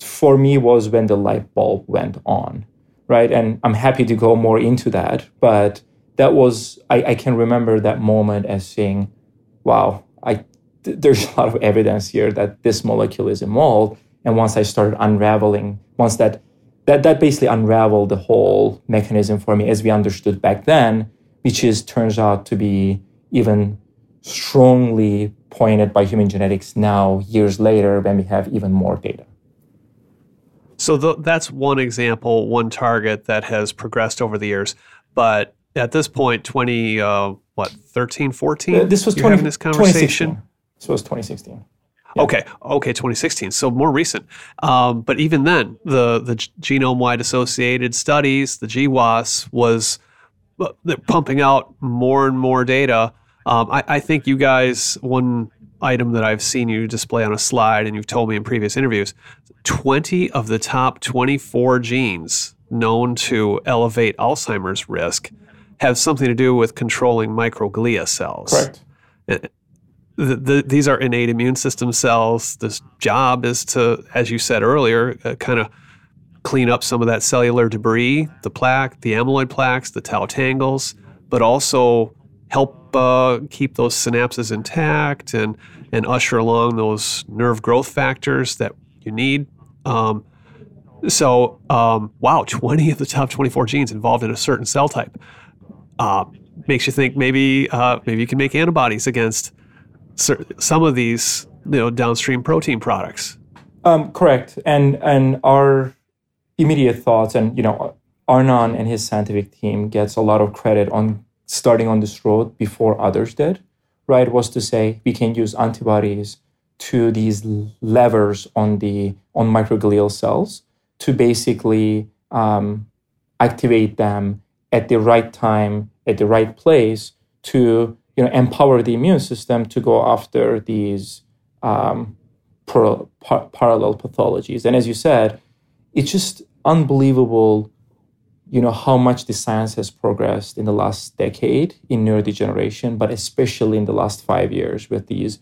for me was when the light bulb went on, right? And I'm happy to go more into that, but that was, I, I can remember that moment as saying, wow, I, th- there's a lot of evidence here that this molecule is involved. And once I started unraveling, once that, that, that basically unraveled the whole mechanism for me as we understood back then, which is turns out to be even strongly pointed by human genetics now, years later, when we have even more data. So th- that's one example, one target that has progressed over the years. But at this point, 20, uh, what, 13, 14? Uh, this was 20, this conversation? This was 2016. Yeah. Okay, okay, 2016. So more recent. Um, but even then, the the genome wide associated studies, the GWAS, was pumping out more and more data. Um, I, I, think you guys, one item that I've seen you display on a slide, and you've told me in previous interviews, 20 of the top 24 genes known to elevate Alzheimer's risk have something to do with controlling microglia cells. Correct. The, the, these are innate immune system cells. This job is to, as you said earlier, uh, kind of clean up some of that cellular debris, the plaque, the amyloid plaques, the tau tangles, but also help uh, keep those synapses intact and, and usher along those nerve growth factors that you need. Um, so, um, wow, 20 of the top 24 genes involved in a certain cell type uh, makes you think maybe uh, maybe you can make antibodies against some of these you know downstream protein products. Um, correct, and and our immediate thoughts, and you know, Arnon and his scientific team gets a lot of credit on starting on this road before others did. Right, was to say we can use antibodies to these levers on the on microglial cells to basically um, activate them at the right time at the right place to you know empower the immune system to go after these um, par- par- parallel pathologies. And as you said it's just unbelievable you know how much the science has progressed in the last decade in neurodegeneration but especially in the last five years with these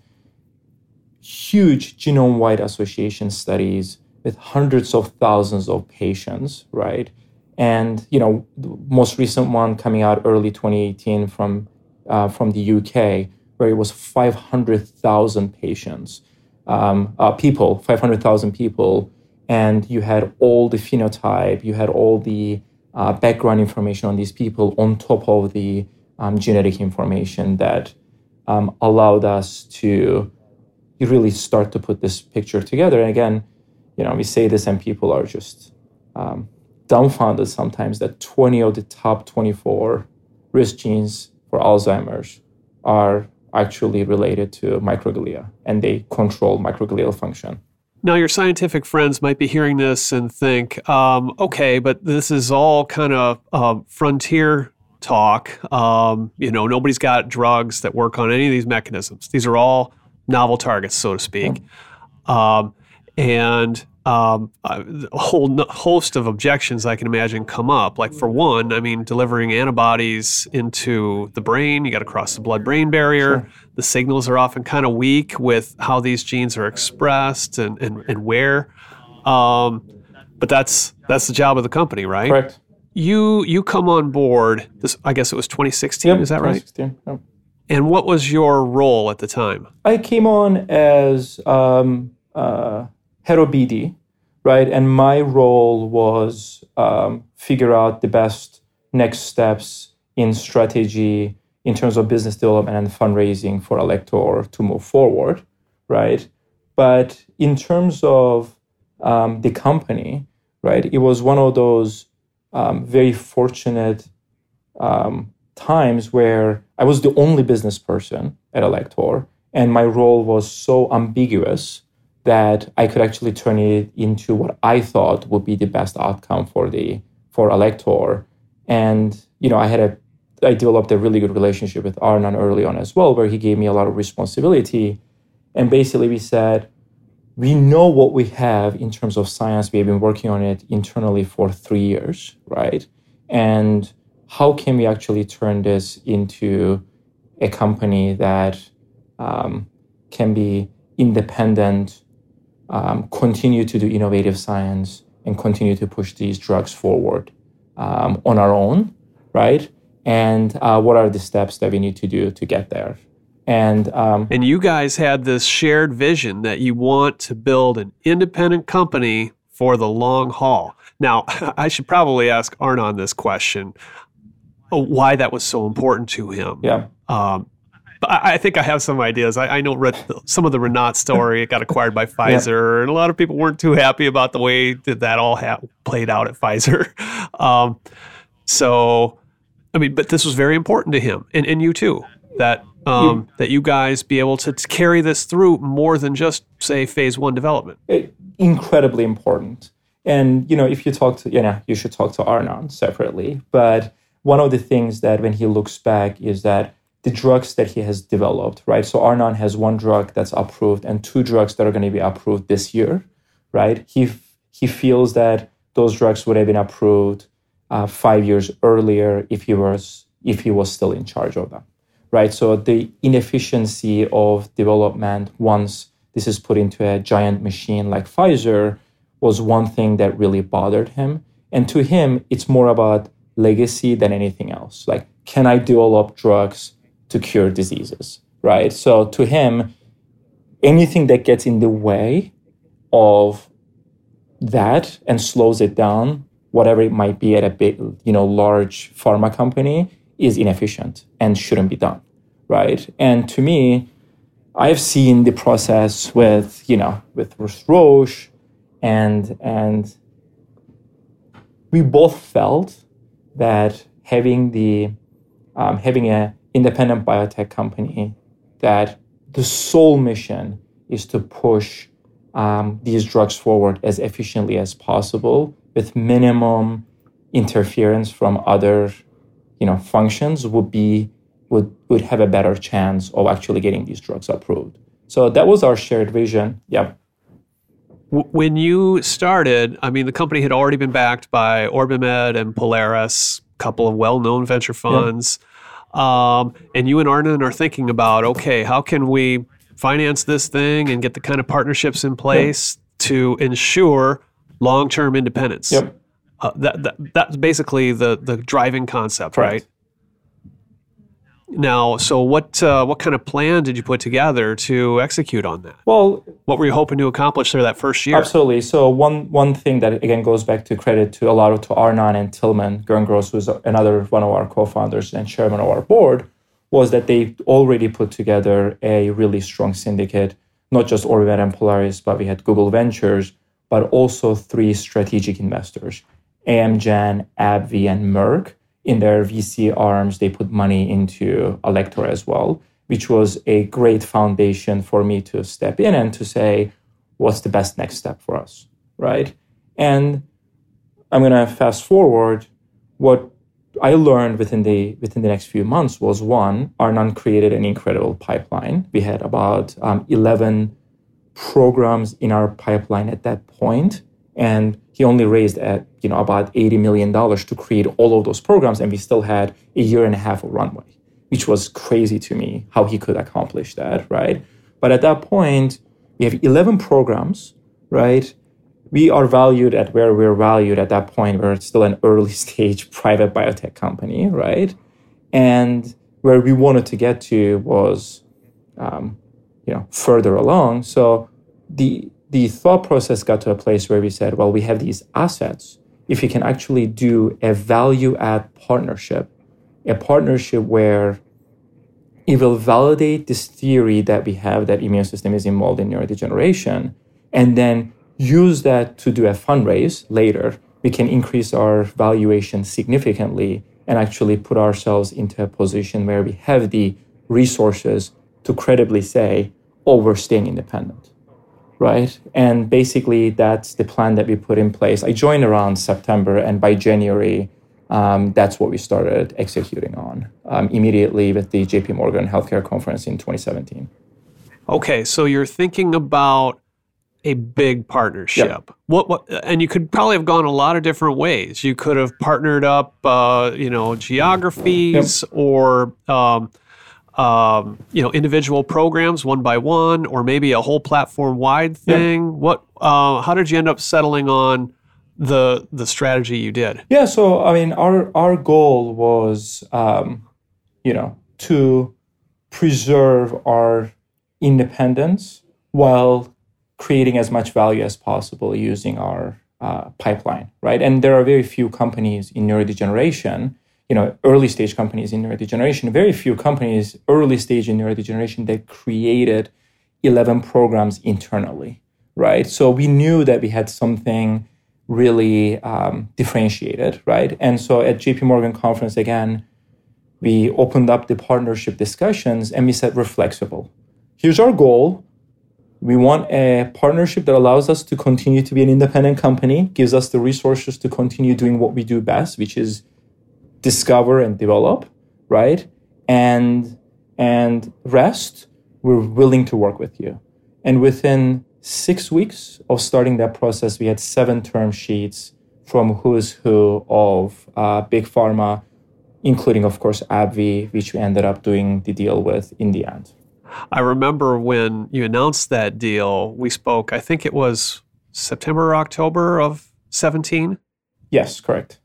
huge genome-wide association studies with hundreds of thousands of patients right and you know the most recent one coming out early 2018 from uh, from the UK, where it was 500,000 patients, um, uh, people, 500,000 people, and you had all the phenotype, you had all the uh, background information on these people on top of the um, genetic information that um, allowed us to really start to put this picture together. And again, you know, we say this and people are just um, dumbfounded sometimes that 20 of the top 24 risk genes for Alzheimer's are actually related to microglia and they control microglial function. Now, your scientific friends might be hearing this and think, um, okay, but this is all kind of uh, frontier talk. Um, you know, nobody's got drugs that work on any of these mechanisms. These are all novel targets, so to speak. Um, and um, a whole host of objections I can imagine come up. Like, for one, I mean, delivering antibodies into the brain, you got to cross the blood brain barrier. Sure. The signals are often kind of weak with how these genes are expressed and, and, and where. Um, but that's that's the job of the company, right? Correct. You you come on board. This I guess it was 2016. Yep, is that right? 2016. Yep. And what was your role at the time? I came on as um, uh, BD, right? And my role was um, figure out the best next steps in strategy in terms of business development and fundraising for Alector to move forward, right? But in terms of um, the company, right, it was one of those um, very fortunate um, times where I was the only business person at Alector, and my role was so ambiguous that I could actually turn it into what I thought would be the best outcome for the for Alector. And you know, I had a I developed a really good relationship with Arnon early on as well, where he gave me a lot of responsibility. And basically, we said, we know what we have in terms of science. We have been working on it internally for three years, right? And how can we actually turn this into a company that um, can be independent um, continue to do innovative science and continue to push these drugs forward um, on our own, right? And uh, what are the steps that we need to do to get there? And um, and you guys had this shared vision that you want to build an independent company for the long haul. Now, I should probably ask Arnon this question: why that was so important to him? Yeah. Um, I, I think I have some ideas. I, I know read some of the Rinat story. It got acquired by Pfizer, yeah. and a lot of people weren't too happy about the way that that all ha- played out at Pfizer. Um, so, I mean, but this was very important to him, and, and you too. That um, that you guys be able to carry this through more than just say phase one development. It, incredibly important. And you know, if you talk to you know, you should talk to Arnon separately. But one of the things that when he looks back is that the drugs that he has developed, right? So Arnon has one drug that's approved and two drugs that are going to be approved this year, right? He he feels that those drugs would have been approved uh, five years earlier if he was if he was still in charge of them, right? So the inefficiency of development once this is put into a giant machine like Pfizer was one thing that really bothered him. And to him, it's more about legacy than anything else. Like, can I develop drugs to cure diseases, right? So to him, anything that gets in the way of that and slows it down, whatever it might be at a big, you know, large pharma company, is inefficient and shouldn't be done, right? And to me, I've seen the process with, you know, with Roche, and and we both felt that having the um, having a independent biotech company that the sole mission is to push um, these drugs forward as efficiently as possible with minimum interference from other you know functions would be would would have a better chance of actually getting these drugs approved. So that was our shared vision. Yeah when you started i mean the company had already been backed by orbimed and polaris a couple of well-known venture funds. yeah um, and you and Arnon are thinking about, okay, how can we finance this thing and get the kind of partnerships in place yep. to ensure long-term independence? Yep. Uh, that, that, that's basically the, the driving concept, Correct. right? Now, so what uh, what kind of plan did you put together to execute on that? Well, what were you hoping to accomplish there that first year? Absolutely. So one one thing that again goes back to credit to a lot of to Arnon and Tillman Gerngross, who's another one of our co-founders and chairman of our board, was that they already put together a really strong syndicate, not just OrbiMed and Polaris, but we had Google Ventures, but also three strategic investors, Amgen, AbbVie, and Merck in their VC arms, they put money into Alector as well, which was a great foundation for me to step in and to say, what's the best next step for us, right? And I'm going to fast forward. What I learned within the within the next few months was one, Arnon created an incredible pipeline. We had about um, 11 programs in our pipeline at that point, and he only raised at you know about $80 million to create all of those programs and we still had a year and a half of runway which was crazy to me how he could accomplish that right? But at that point we have 11 programs right? We are valued at where we're valued at that point. Where it's still an early stage private biotech company right? And where we wanted to get to was um, you know further along. So the the thought process got to a place where we said, well, we have these assets. If you can actually do a value add partnership, a partnership where it will validate this theory that we have that immune system is involved in neurodegeneration, and then use that to do a fundraise later, we can increase our valuation significantly and actually put ourselves into a position where we have the resources to credibly say, oh, we're staying independent right? And basically, that's the plan that we put in place. I joined around September, and by January, um, that's what we started executing on um, immediately with the JP Morgan Healthcare Conference in 2017. Okay, so you're thinking about a big partnership. Yep. What, what, and you could probably have gone a lot of different ways. You could have partnered up, uh, you know, geographies yep. or um, um, you know individual programs one by one or maybe a whole platform wide thing? Yeah. what uh, how did you end up settling on the the strategy you did? Yeah so i mean our our goal was um, you know to preserve our independence while creating as much value as possible using our uh, pipeline right? And there are very few companies in neurodegeneration you know, early stage companies in neurodegeneration, very few companies early stage in neurodegeneration that created 11 programs internally, right? So we knew that we had something really um, differentiated, right? And so at JP Morgan conference again, we opened up the partnership discussions and we said we're flexible. Here's our goal. We want a partnership that allows us to continue to be an independent company, gives us the resources to continue doing what we do best, which is discover and develop, right? And and rest, we're willing to work with you. And within six weeks of starting that process, we had seven term sheets from who's who of uh, big pharma, including, of course, AbbVie, which we ended up doing the deal with in the end. I remember when you announced that deal, we spoke, I think it was September or October of 17. Yes, correct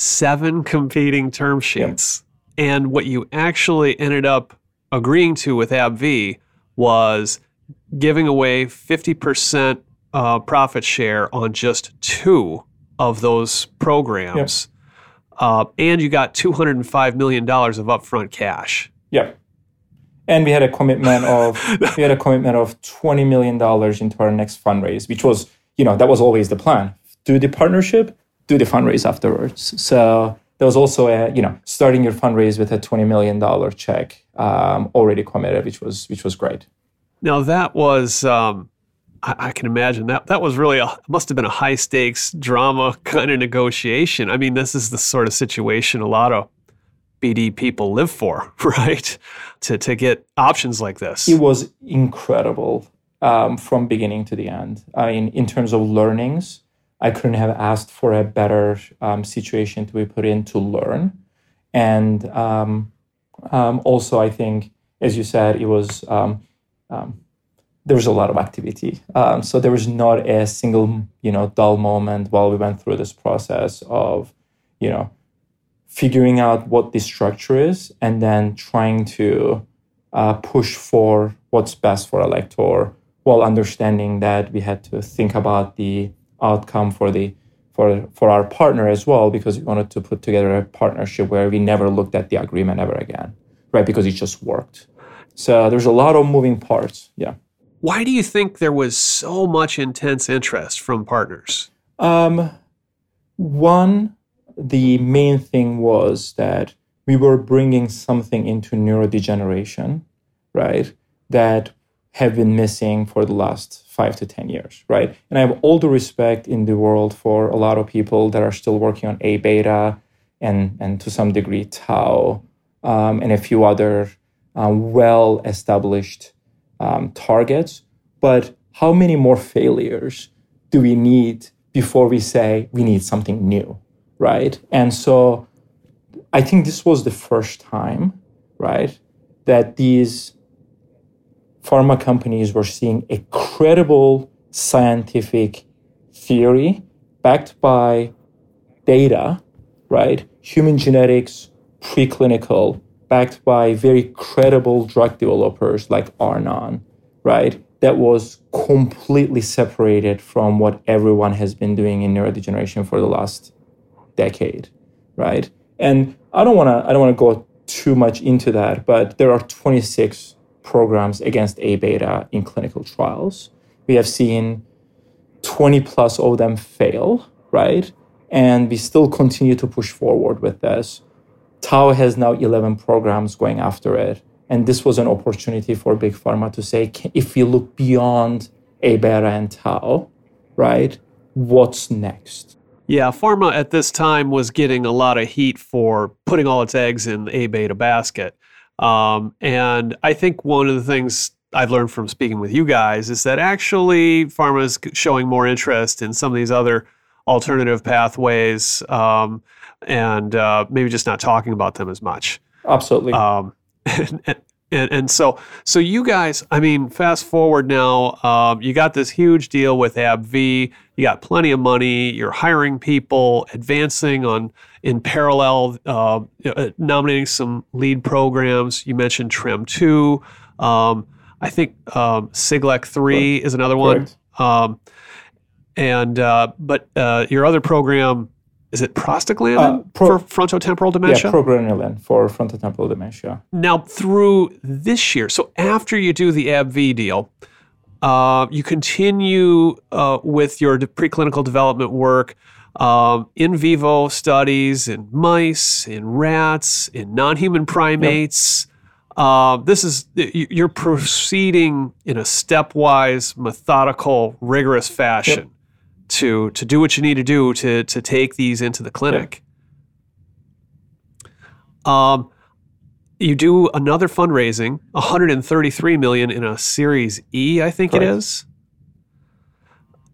seven competing term sheets. Yep. And what you actually ended up agreeing to with AbbVie was giving away 50% uh, profit share on just two of those programs. Yep. Uh, and you got $205 million of upfront cash. Yep. And we had a commitment of we had a commitment of $20 million into our next fundraise, which was, you know, that was always the plan. Do the partnership, do the fundraise afterwards. So there was also a you know starting your fundraise with a twenty million dollar check um, already committed, which was which was great. Now that was. Um, I, I can imagine that that was really a must have been a high stakes drama kind of negotiation. I mean, this is the sort of situation a lot of BD people live for, right? To to get options like this. It was incredible um, from beginning to the end. I mean, in terms of learnings, I couldn't have asked for a better um, situation to be put in to learn. And um, um, also, I think, as you said, it was um, um, there was a lot of activity. Um, so there was not a single, you know, dull moment while we went through this process of, you know, figuring out what the structure is and then trying to uh, push for what's best for Alector while understanding that we had to think about the outcome for the for for our partner as well because we wanted to put together a partnership where we never looked at the agreement ever again right? Because it just worked. So there's a lot of moving parts yeah. Why do you think there was so much intense interest from partners? Um, one the main thing was that we were bringing something into neurodegeneration right? That have been missing for the last five to 10 years, right? And I have all the respect in the world for a lot of people that are still working on A beta and, and to some degree tau um, and a few other um, well established um, targets. But how many more failures do we need before we say we need something new, right? And so I think this was the first time, right, that these pharma companies were seeing a credible scientific theory backed by data, right? Human genetics, preclinical, backed by very credible drug developers like Arnon, right? That was completely separated from what everyone has been doing in neurodegeneration for the last decade, right? And I don't want to I don't want to go too much into that, but there are 26 programs against A beta in clinical trials. We have seen 20 plus of them fail, right? And we still continue to push forward with this. Tau has now 11 programs going after it. And this was an opportunity for Big Pharma to say if we look beyond A beta and Tau, right, what's next? Yeah, pharma at this time was getting a lot of heat for putting all its eggs in the A beta basket. Um, and I think one of the things I've learned from speaking with you guys is that actually pharma is showing more interest in some of these other alternative pathways um, and uh, maybe just not talking about them as much. Absolutely. Um, and, and, and, so, so you guys, I mean, fast forward now, um, you got this huge deal with AbbVie. You got plenty of money. You're hiring people, advancing on in parallel, uh, uh, nominating some lead programs. You mentioned TREM2. Um, I think um, Siglec three is another one. Um, and uh, but uh, your other program is it prostaglandin uh, pro- for frontotemporal dementia? Yeah, progranulin for frontotemporal dementia. Now, through this year, so after you do the AbbVie deal, uh, you continue uh, with your preclinical development work, um, in vivo studies in mice, in rats, in non-human primates. Yep. Uh, this is you're proceeding in a stepwise, methodical, rigorous fashion. Yep to to do what you need to do to to take these into the clinic. Yeah. Um, you do another fundraising, 133 million in a Series E, I think Correct. it is.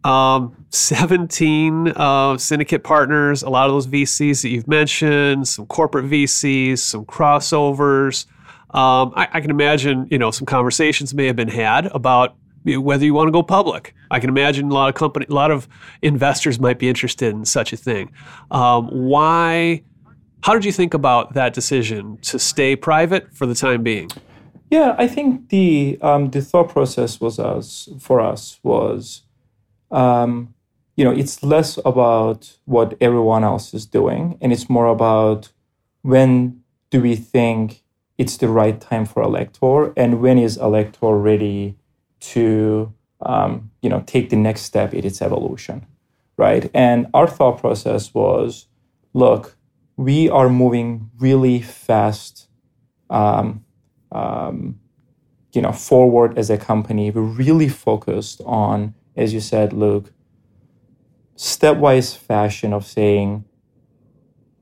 Um, 17 uh, syndicate partners, a lot of those VCs that you've mentioned, some corporate VCs, some crossovers. Um, I, I, can imagine, you know, some conversations may have been had about whether you want to go public. I can imagine a lot of company, a lot of investors might be interested in such a thing. Um, why? How did you think about that decision to stay private for the time being? Yeah, I think the um, the thought process was us for us was, um, you know, it's less about what everyone else is doing, and it's more about when do we think it's the right time for Alector, and when is Alector ready to um, you know take the next step in its evolution right? And our thought process was look we are moving really fast um, um, you know forward as a company. We're really focused on as you said luke stepwise fashion of saying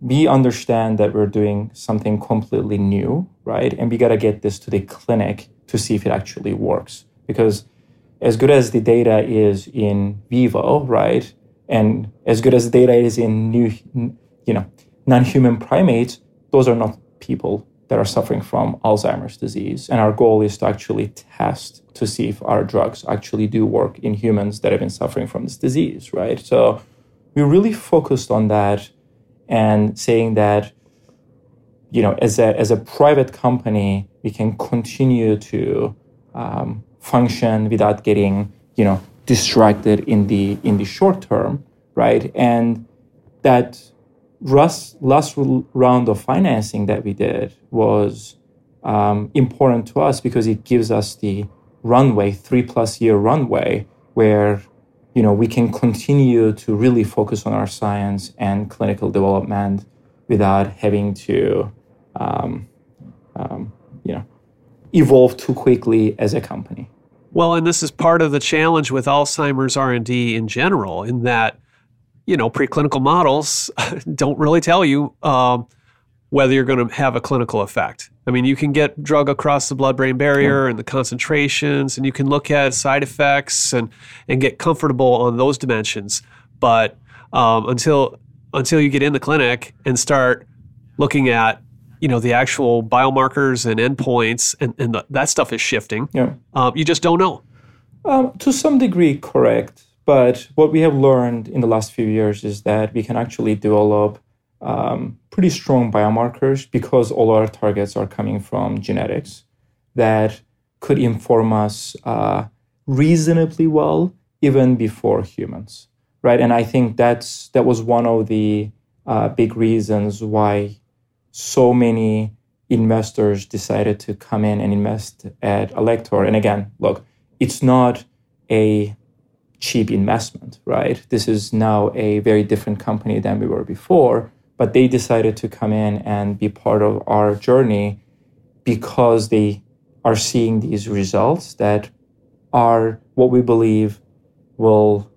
we understand that we're doing something completely new right? And we got to get this to the clinic to see if it actually works. Because as good as the data is in vivo, right, and as good as the data is in new, you know, non-human primates, those are not people that are suffering from Alzheimer's disease. And our goal is to actually test to see if our drugs actually do work in humans that have been suffering from this disease, right? So we really focused on that and saying that you know, as a as a private company, we can continue to um, function without getting you know distracted in the in the short term, right? And that last last round of financing that we did was um, important to us because it gives us the runway, three plus year runway, where you know we can continue to really focus on our science and clinical development without having to um, um, you know evolve too quickly as a company. Well, and this is part of the challenge with Alzheimer's R&D in general, in that you know preclinical models don't really tell you um, whether you're going to have a clinical effect. I mean, you can get drug across the blood-brain barrier and the concentrations, and you can look at side effects and and get comfortable on those dimensions. But um, until until you get in the clinic and start looking at you know the actual biomarkers and endpoints and, and the, that stuff is shifting yeah. Um, you just don't know um, to some degree correct but what we have learned in the last few years is that we can actually develop um, pretty strong biomarkers because all our targets are coming from genetics that could inform us uh, reasonably well even before humans right and i think that's that was one of the uh, big reasons why so many investors decided to come in and invest at Alector. And again, look, it's not a cheap investment, right? This is now a very different company than we were before, but they decided to come in and be part of our journey because they are seeing these results that are what we believe will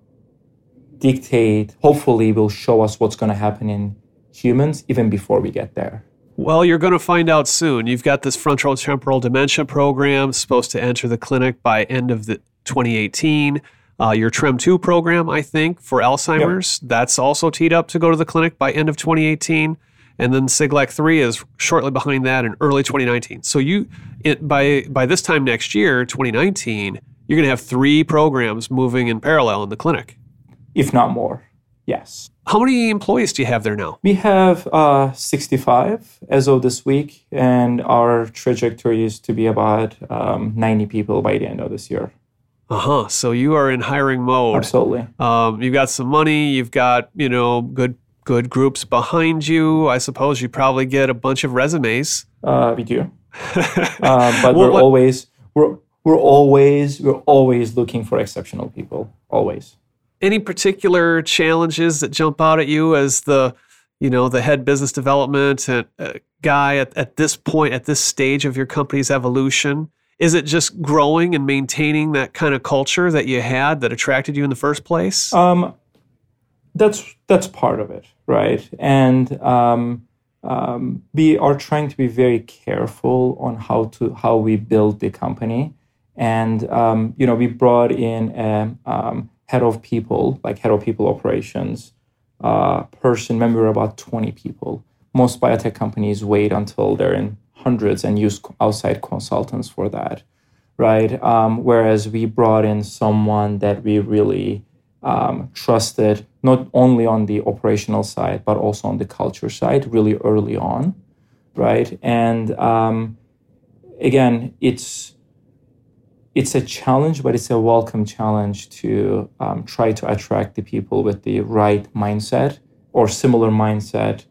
dictate, hopefully, will show us what's going to happen in humans even before we get there. Well, you're going to find out soon. You've got this frontotemporal dementia program supposed to enter the clinic by end of the 2018. Uh, your TREM2 program, I think, for Alzheimer's, yep. that's also teed up to go to the clinic by end of 2018. And then SIGLEC3 is shortly behind that in early 2019. So you, it, by by this time next year, 2019, you're going to have three programs moving in parallel in the clinic, if not more. Yes. How many employees do you have there now? We have uh, 65 as of this week, and our trajectory is to be about um, 90 people by the end of this year. Uh huh. So you are in hiring mode. Absolutely. Um, you've got some money. You've got you know good good groups behind you. I suppose you probably get a bunch of resumes. Uh, we do. uh, but well, we're what, always we're we're always we're always looking for exceptional people. Always any particular challenges that jump out at you as the you know the head business development uh, guy at, at this point at this stage of your company's evolution is it just growing and maintaining that kind of culture that you had that attracted you in the first place? Um, that's that's part of it right? And um, um, we are trying to be very careful on how to how we build the company. And um, you know we brought in a um, head of people, like head of people operations uh, person, maybe about 20 people. Most biotech companies wait until they're in hundreds and use outside consultants for that, right? Um, whereas we brought in someone that we really um, trusted, not only on the operational side, but also on the culture side, really early on, right? And um, again, it's it's a challenge, but it's a welcome challenge to um, try to attract the people with the right mindset or similar mindset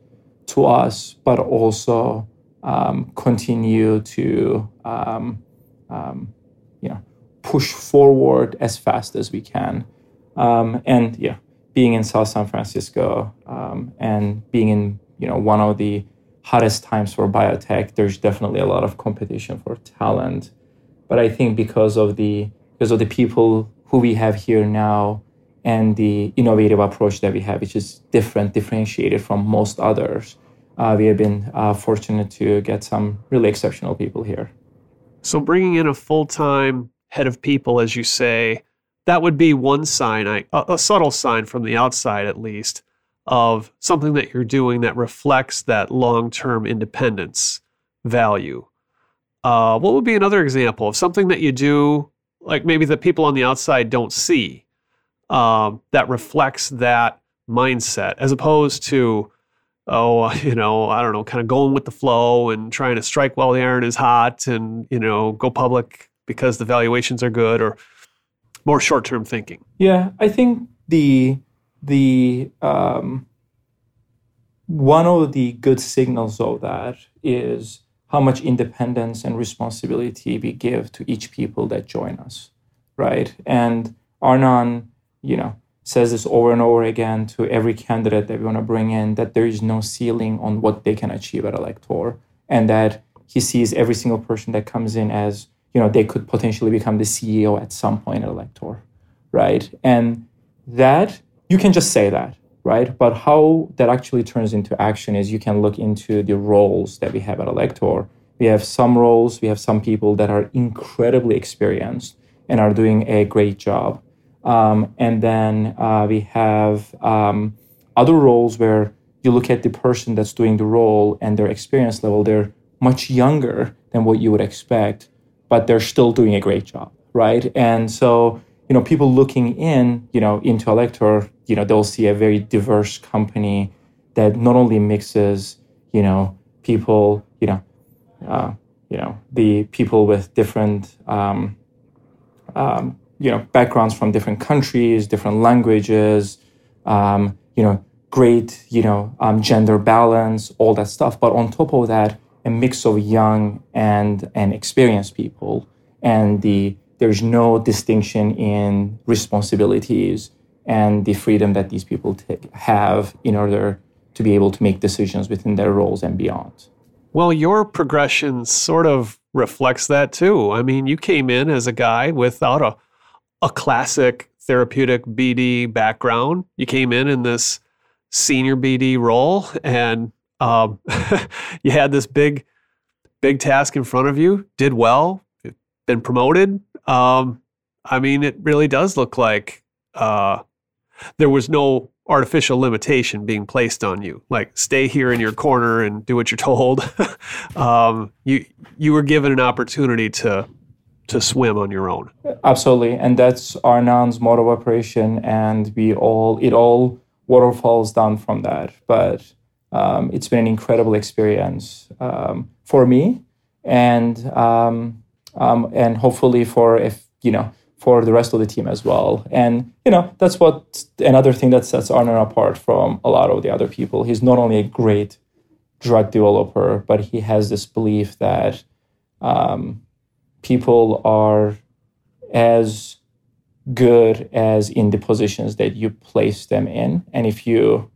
to us, but also um, continue to um, um you know push forward as fast as we can. Um, and yeah, being in South San Francisco um, and being in you know one of the hottest times for biotech, there's definitely a lot of competition for talent but I think because of the because of the people who we have here now and the innovative approach that we have, which is different, differentiated from most others, we have been uh, fortunate to get some really exceptional people here. So bringing in a full time head of people, as you say, that would be one sign, a, a subtle sign from the outside at least, of something that you're doing that reflects that long term independence value. Uh, what would be another example of something that you do, like maybe the people on the outside don't see, um, that reflects that mindset, as opposed to oh, you know, I don't know, kind of going with the flow and trying to strike while the iron is hot and, you know, go public because the valuations are good or more short term thinking? Yeah, I think the the um, one of the good signals of that is how much independence and responsibility we give to each people that join us, right? And Arnon, you know, says this over and over again to every candidate that we want to bring in that there is no ceiling on what they can achieve at Alector, and that he sees every single person that comes in as you know they could potentially become the CEO at some point at Alector, right? And that you can just say that, right? But how that actually turns into action is you can look into the roles that we have at Alector. We have some roles, we have some people that are incredibly experienced and are doing a great job um, and then uh, we have um, other roles where you look at the person that's doing the role and their experience level, they're much younger than what you would expect, but they're still doing a great job, right? And so, you know, people looking in, you know, into Alector, you know, they'll see a very diverse company that not only mixes, you know, people, you know, uh, you know, the people with different um, um, you know backgrounds from different countries, different languages, um, you know, great you know um, gender balance, all that stuff. But on top of that, a mix of young and and experienced people, and the there's no distinction in responsibilities and the freedom that these people t- have in order to be able to make decisions within their roles and beyond. Well, your progression sort of reflects that too. I mean, you came in as a guy without a a classic therapeutic BD background. You came in in this senior BD role, and um, you had this big, big task in front of you. Did well, been promoted. Um, I mean, it really does look like uh, there was no artificial limitation being placed on you. Like, stay here in your corner and do what you're told. um, you you were given an opportunity to to swim on your own. Absolutely, and that's Arnon's mode of operation, and we all it all waterfalls down from that. But um, it's been an incredible experience um, for me, and um, um, and hopefully for if you know for the rest of the team as well. And you know that's what another thing that sets Arnon apart from a lot of the other people. He's not only a great drug developer, but he has this belief that um, people are as good as in the positions that you place them in. And if you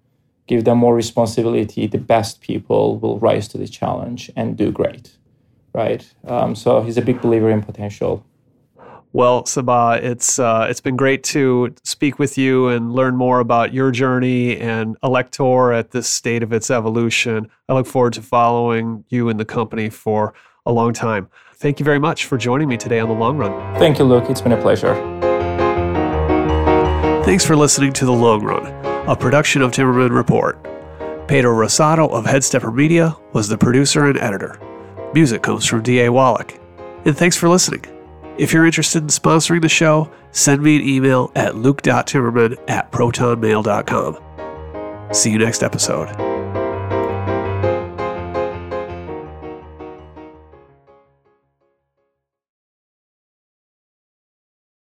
give them more responsibility, the best people will rise to the challenge and do great. Right. Um, so he's a big believer in potential. Well, Sabah, it's uh, it's been great to speak with you and learn more about your journey and Alector at this state of its evolution. I look forward to following you and the company for a long time. Thank you very much for joining me today on The Long Run. Thank you, Luke. It's been a pleasure. Thanks for listening to The Long Run, a production of Timmerman Report. Pedro Rosado of Headstepper Media was the producer and editor. Music comes from D.A. Wallach. And thanks for listening. If you're interested in sponsoring the show, send me an email at luke.timmerman at protonmail.com. See you next episode.